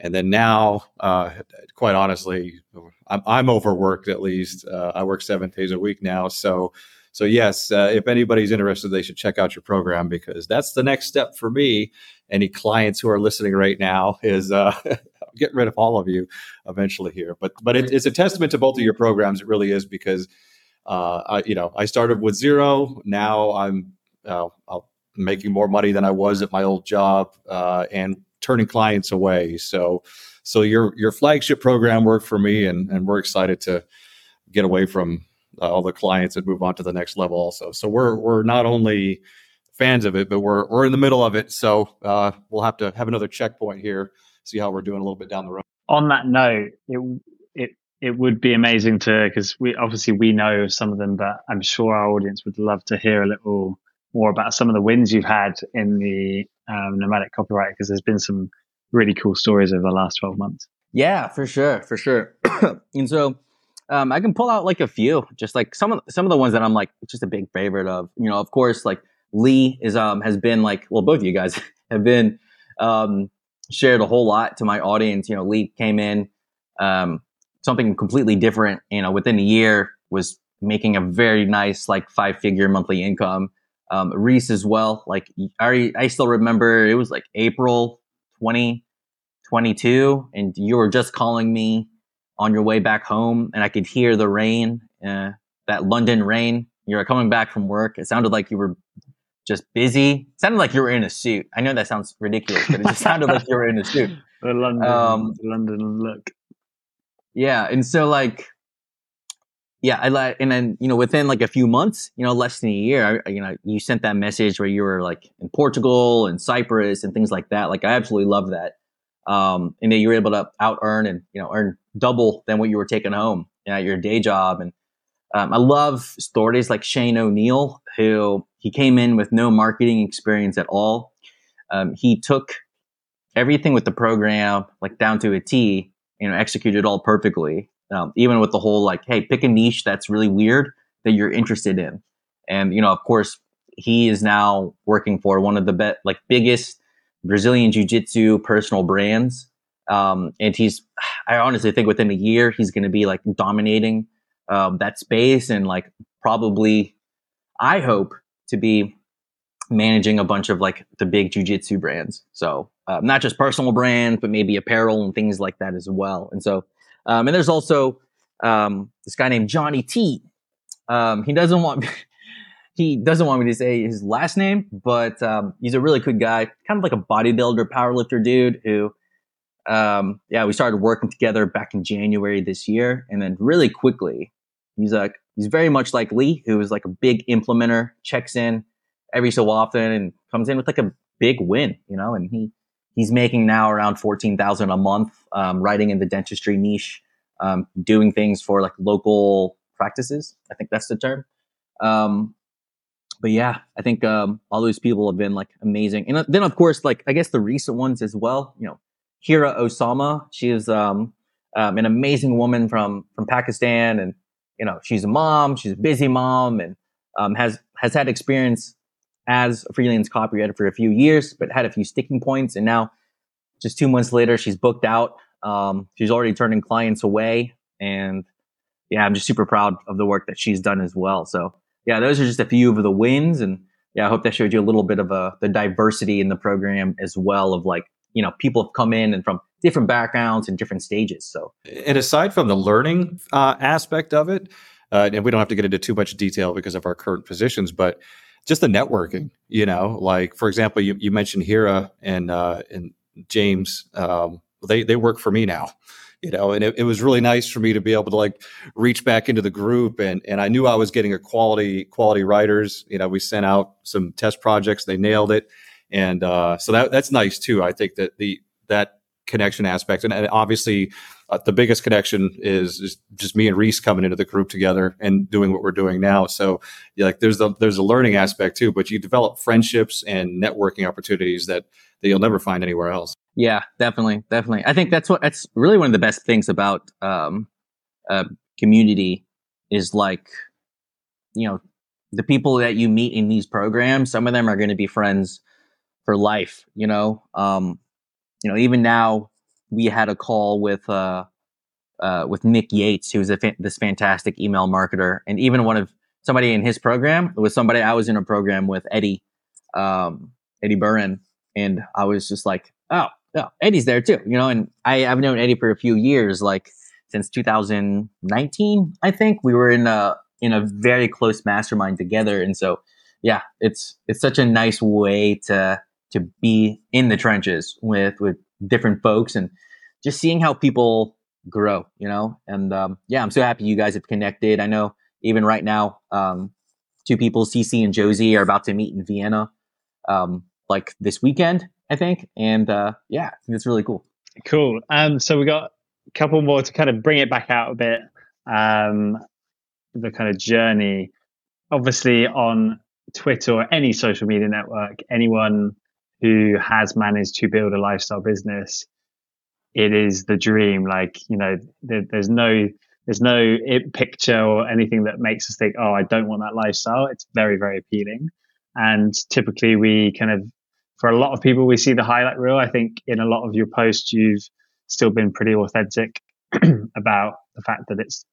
And then now, uh, quite honestly, I'm, I'm overworked. At least uh, I work seven days a week now, so so yes, uh, if anybody's interested, they should check out your program because that's the next step for me. Any clients who are listening right now is uh, getting rid of all of you eventually here. But but it, it's a testament to both of your programs. It really is because uh, I, you know I started with zero. Now I'm uh, making more money than I was at my old job uh, and turning clients away. So so your your flagship program worked for me, and and we're excited to get away from uh, all the clients and move on to the next level also. So we're we're not only fans of it, but we're we're in the middle of it. So uh, we'll have to have another checkpoint here, see how we're doing a little bit down the road. On that note, it it it would be amazing to because we obviously we know some of them, but I'm sure our audience would love to hear a little more about some of the wins you've had in the um, nomadic copywriter because there's been some really cool stories over the last 12 months. Yeah, for sure, for sure. and so um, I can pull out like a few, just like some of some of the ones that I'm like just a big favorite of. You know, of course, like Lee is um has been like well, both of you guys have been um shared a whole lot to my audience. You know, Lee came in um something completely different. You know, within a year was making a very nice like five figure monthly income. Um, Reese as well. Like I I still remember it was like April 2022, and you were just calling me on your way back home and I could hear the rain, uh, that London rain. You were coming back from work. It sounded like you were just busy. It sounded like you were in a suit. I know that sounds ridiculous, but it just sounded like you were in a suit. The London, um, London look. Yeah, and so like, yeah, I like, and then you know, within like a few months, you know, less than a year, I, you know, you sent that message where you were like in Portugal and Cyprus and things like that. Like, I absolutely love that um, and that you were able to out earn and you know earn double than what you were taking home you know, at your day job. And um, I love stories like Shane O'Neill, who he came in with no marketing experience at all. Um, he took everything with the program like down to a T, you know, executed all perfectly. Um, even with the whole like, hey, pick a niche that's really weird that you're interested in, and you know, of course, he is now working for one of the be- like biggest Brazilian Jiu Jitsu personal brands. Um, and he's, I honestly think within a year, he's going to be like dominating um, that space and like probably, I hope to be managing a bunch of like the big jujitsu brands. So uh, not just personal brands, but maybe apparel and things like that as well. And so, um, and there's also um, this guy named Johnny T. Um, he doesn't want he doesn't want me to say his last name, but um, he's a really good guy, kind of like a bodybuilder, powerlifter dude who, um, yeah, we started working together back in January this year, and then really quickly, he's like he's very much like Lee, who is like a big implementer, checks in every so often, and comes in with like a big win, you know, and he he's making now around fourteen thousand a month, um, writing in the dentistry niche, um, doing things for like local practices. I think that's the term. Um, but yeah, I think um, all those people have been like amazing. And uh, then of course, like I guess the recent ones as well. You know, Hira Osama, she is um, um, an amazing woman from from Pakistan, and you know she's a mom, she's a busy mom, and has has had experience as a freelance copywriter for a few years, but had a few sticking points, and now just two months later, she's booked out. Um, she's already turning clients away, and yeah, I'm just super proud of the work that she's done as well. So yeah, those are just a few of the wins. And yeah, I hope that showed you a little bit of a, uh, the diversity in the program as well of like, you know, people have come in and from different backgrounds and different stages. So, and aside from the learning uh, aspect of it, uh, and we don't have to get into too much detail because of our current positions, but just the networking, you know, like for example, you, you mentioned Hira and, uh, and James, um, they they work for me now you know? And it, it, was really nice for me to be able to like reach back into the group and and i knew i was getting a quality quality writers. You know we sent out some test projects they nailed it. And uh, so that that's nice too i think that the that connection aspect. And, and obviously uh, the biggest connection is, is, just me and reese coming into the group together and doing what we're doing now so yeah, like there's the there's a learning aspect too but you develop friendships and networking opportunities that that you'll never find anywhere else yeah, definitely, definitely. I think that's what that's really one of the best things about um, uh, community is like, you know, the people that you meet in these programs. Some of them are going to be friends for life. You know, um, you know, even now we had a call with uh, uh, with Nick Yates, who's fa- this fantastic email marketer, and even one of somebody in his program was somebody I was in a program with Eddie, um, Eddie Burren, and I was just like, oh yeah, Eddie's there too, you know, and I, I've known Eddie for a few years, like since 2019, I think we were in a, in a very close mastermind together. And so, yeah, it's, it's such a nice way to, to be in the trenches with, with different folks and just seeing how people grow, you know? And, um, yeah, I'm so happy you guys have connected. I know even right now, um, two people, CC and Josie are about to meet in Vienna, um, like this weekend I think. And uh, yeah, it's really cool. Cool. Um, so we got a couple more to kind of bring it back out a bit. Um, the kind of journey, obviously on Twitter or any social media network, anyone who has managed to build a lifestyle business, it is the dream. Like you know, there, there's no there's no picture or anything that makes us think, oh, I don't want that lifestyle. It's very very appealing, and typically we kind of for a lot of people, we see the highlight reel. I think in a lot of your posts, you've still been pretty authentic about the fact that it's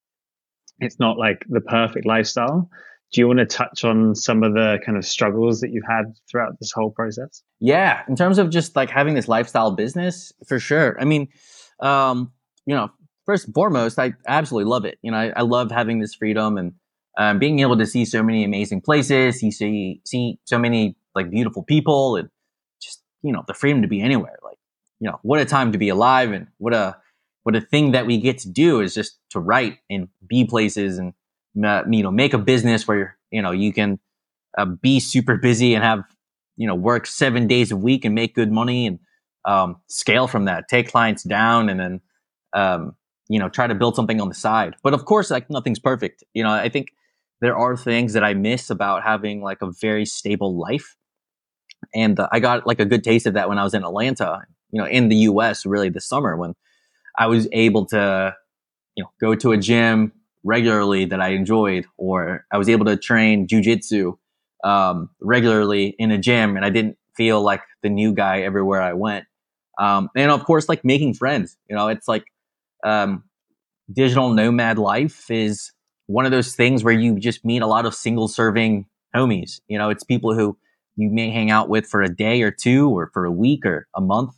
it's not like the perfect lifestyle. Do you want to touch on some of the kind of struggles that you've had throughout this whole process? Yeah, in terms of just like having this lifestyle business, for sure. I mean, um, you know, first and foremost, I absolutely love it. You know, I, I love having this freedom and um, being able to see so many amazing places, see see see so many like beautiful people and just you know, the freedom to be anywhere. Like, you know, what a time to be alive and what a, what a thing that we get to do is just to write and be places and, you know, make a business where, you know, you can uh, be super busy and have, you know, work seven days a week and make good money and um, scale from that, take clients down and then, um, you know, try to build something on the side. But of course, like nothing's perfect. You know, I think there are things that I miss about having like a very stable life and uh, I got like a good taste of that when I was in Atlanta, you know, in the US really this summer when I was able to, you know, go to a gym regularly that I enjoyed, or I was able to train jujitsu um, regularly in a gym and I didn't feel like the new guy everywhere I went. Um, and of course, like making friends, you know, it's like um, digital nomad life is one of those things where you just meet a lot of single serving homies. You know, it's people who you may hang out with for a day or two or for a week or a month,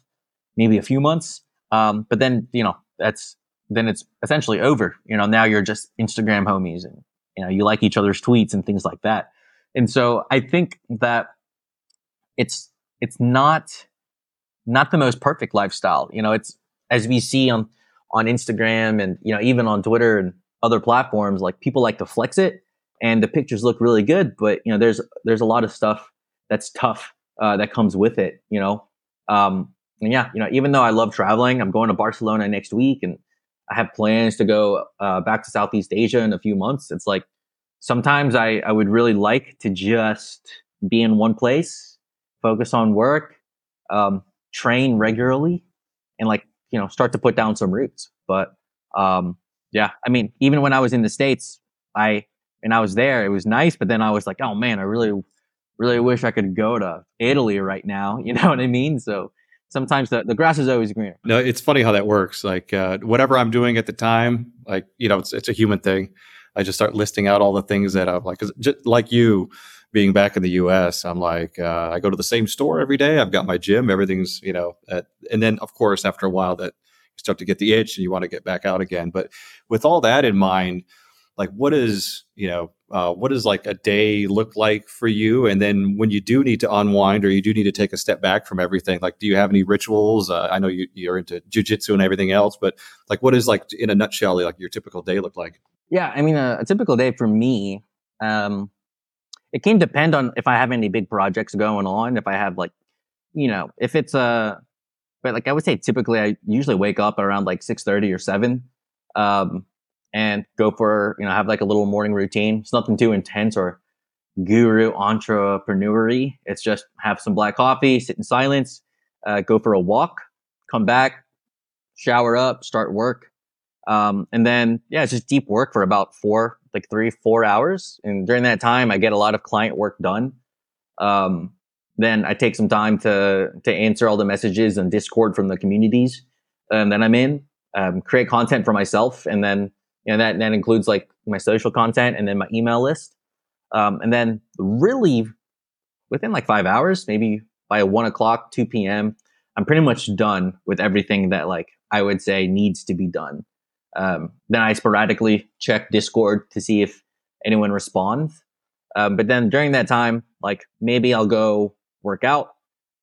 maybe a few months. Um, but then, you know, that's, then it's essentially over. You know, now you're just Instagram homies and, you know, you like each other's tweets and things like that. And so I think that it's, it's not, not the most perfect lifestyle. You know, it's, as we see on, on Instagram and, you know, even on Twitter and other platforms, like people like to flex it and the pictures look really good, but you know, there's, there's a lot of stuff that's tough uh, that comes with it, you know. Um, and yeah, you know, even though I love traveling, I'm going to Barcelona next week, and I have plans to go uh, back to Southeast Asia in a few months. It's like sometimes I I would really like to just be in one place, focus on work, um, train regularly, and like you know start to put down some roots. But um, yeah, I mean, even when I was in the states, I and I was there, it was nice, but then I was like, oh man, I really really wish I could go to Italy right now. You know what I mean? So sometimes the, the grass is always greener. No, it's funny how that works. Like uh, whatever I'm doing at the time, like, you know, it's, it's a human thing. I just start listing out all the things that I'm like, just like you being back in the US, I'm like, uh, I go to the same store every day. I've got my gym, everything's, you know, at, and then of course, after a while that you start to get the itch and you want to get back out again. But with all that in mind, like what is you know uh, what does like a day look like for you? And then when you do need to unwind or you do need to take a step back from everything like do you have any rituals? Uh, i know you, you're into jujitsu and everything else but like what is like in a nutshell like your typical day look like? Yeah i mean a, a typical day for me um it can depend on if i have any big projects going on if i have like you know if it's a but like i would say typically i usually wake up around like 6.30 or 7 um and go for you know have like a little morning routine. It's nothing too intense or guru entrepreneury. It's just have some black coffee, sit in silence, uh, go for a walk, come back, shower up, start work, um, and then yeah, it's just deep work for about four, like three, four hours. And during that time, I get a lot of client work done. Um, then I take some time to to answer all the messages and Discord from the communities um, that I'm in, um, create content for myself, and then you know, that, that includes like my social content and then my email list. Um, and then really within like five hours, maybe by one o'clock, 2 p.m., I'm pretty much done with everything that like I would say needs to be done. Um, then I sporadically check Discord to see if anyone responds. Um, but then during that time, like maybe I'll go work out.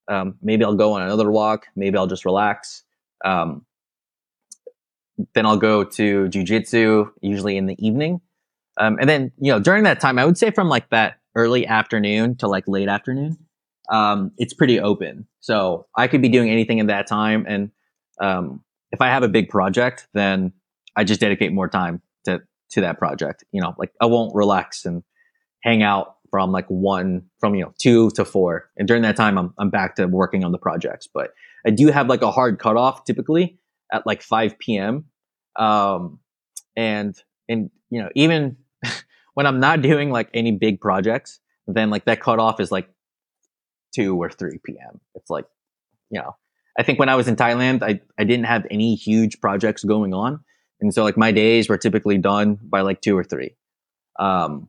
Um, maybe I'll go on another walk. Maybe I'll just relax. Um, then I'll go to jujitsu, usually in the evening. Um, and then, you know, during that time, I would say from like that early afternoon to like late afternoon, um, it's pretty open. So I could be doing anything in that time. And um, if I have a big project, then I just dedicate more time to, to that project. You know, like I won't relax and hang out from like one, from, you know, two to four. And during that time, I'm, I'm back to working on the projects. But I do have like a hard cutoff typically at like 5 p.m. Um, and and you know even when I'm not doing like any big projects, then like that cutoff is like 2 or 3 p.m. It's like you know I think when I was in Thailand, I I didn't have any huge projects going on, and so like my days were typically done by like two or three. Um,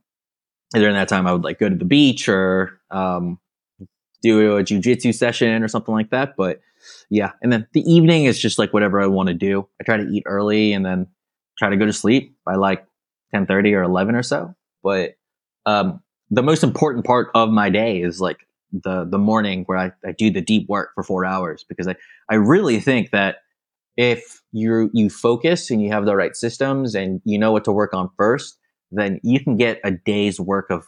and during that time, I would like go to the beach or um, do a jujitsu session or something like that. But yeah, and then the evening is just like whatever I want to do. I try to eat early and then try to go to sleep by like ten thirty or eleven or so. But um, the most important part of my day is like the the morning where I, I do the deep work for four hours because I, I really think that if you you focus and you have the right systems and you know what to work on first, then you can get a day's work of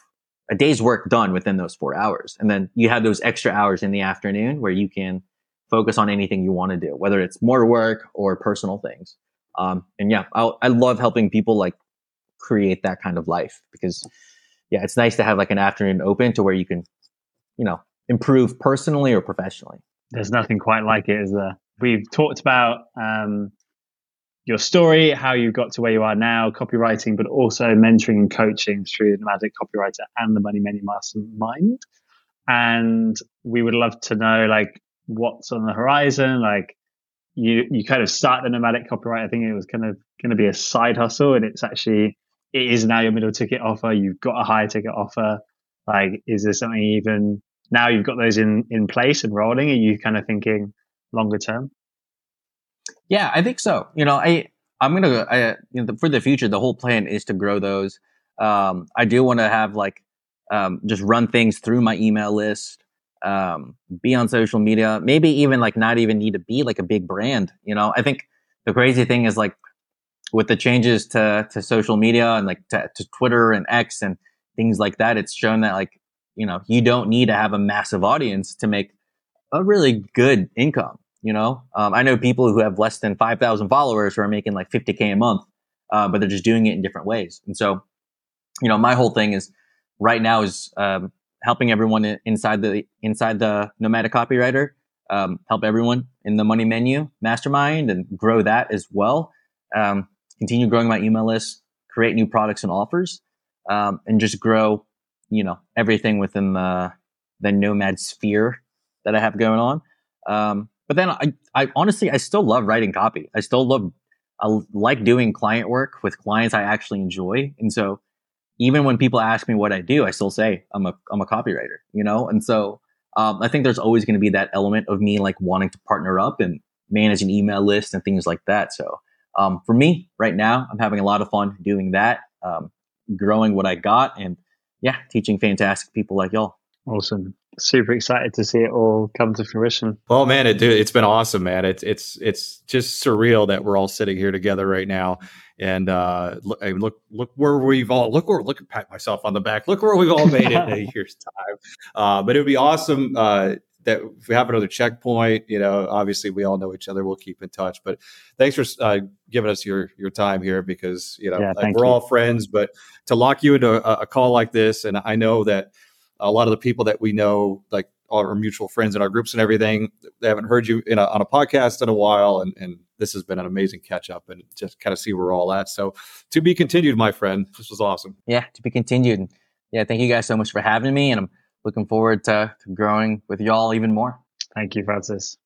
a day's work done within those four hours. And then you have those extra hours in the afternoon where you can focus on anything you want to do, whether it's more work or personal things. Um, and yeah, I, I love helping people like create that kind of life because yeah, it's nice to have like an afternoon open to where you can, you know, improve personally or professionally. There's nothing quite like it, is there? We've talked about um, your story, how you got to where you are now, copywriting, but also mentoring and coaching through the Nomadic Copywriter and the Money Menu Mastermind. And we would love to know, like, what's on the horizon. Like, you you kind of start the Nomadic Copywriter. I think it was kind of going to be a side hustle, and it's actually it is now your middle ticket offer. You've got a higher ticket offer. Like, is there something even now you've got those in in place and rolling? Are you kind of thinking longer term? Yeah, I think so. You know, I I'm gonna I, you know, for the future, the whole plan is to grow those. Um, I do want to have like um, just run things through my email list, um, be on social media, maybe even like not even need to be like a big brand. You know, I think the crazy thing is like with the changes to to social media and like to, to Twitter and X and things like that, it's shown that like you know you don't need to have a massive audience to make a really good income. You know, um, I know people who have less than 5,000 followers who are making like 50K a month, uh, but they're just doing it in different ways. And so, you know, my whole thing is right now is um, helping everyone inside the inside the nomadic copywriter, um, help everyone in the money menu mastermind and grow that as well. Um, continue growing my email list, create new products and offers, um, and just grow, you know, everything within the the nomad sphere that I have going on. Um, but then I, I honestly, I still love writing copy. I still love, I like doing client work with clients I actually enjoy. And so even when people ask me what I do, I still say I'm a, I'm a copywriter, you know? And so, um, I think there's always going to be that element of me like wanting to partner up and manage an email list and things like that. So, um, for me right now, I'm having a lot of fun doing that. um, growing what I got and yeah, teaching fantastic people like y'all. Awesome. Super excited to see it all come to fruition. Well, man, it, it's been awesome, man. It's it's it's just surreal that we're all sitting here together right now. And uh, look, look, look where we've all look where look and pat myself on the back. Look where we've all made it in a year's time. Uh, but it would be awesome uh, that if we have another checkpoint, you know, obviously we all know each other. We'll keep in touch. But thanks for uh, giving us your your time here because you know yeah, like we're you. all friends. But to lock you into a, a, call like this, and I know that a lot of the people that we know, like our mutual friends in our groups and everything, they haven't heard you a, on a podcast in a while, and and this has been an amazing catch up and just kind of see where we're all at. So to be continued, my friend. This was awesome. Yeah, to be continued. Yeah, thank you guys so much for having me, and I'm looking forward to, to growing with y'all even more. Thank you, Francis.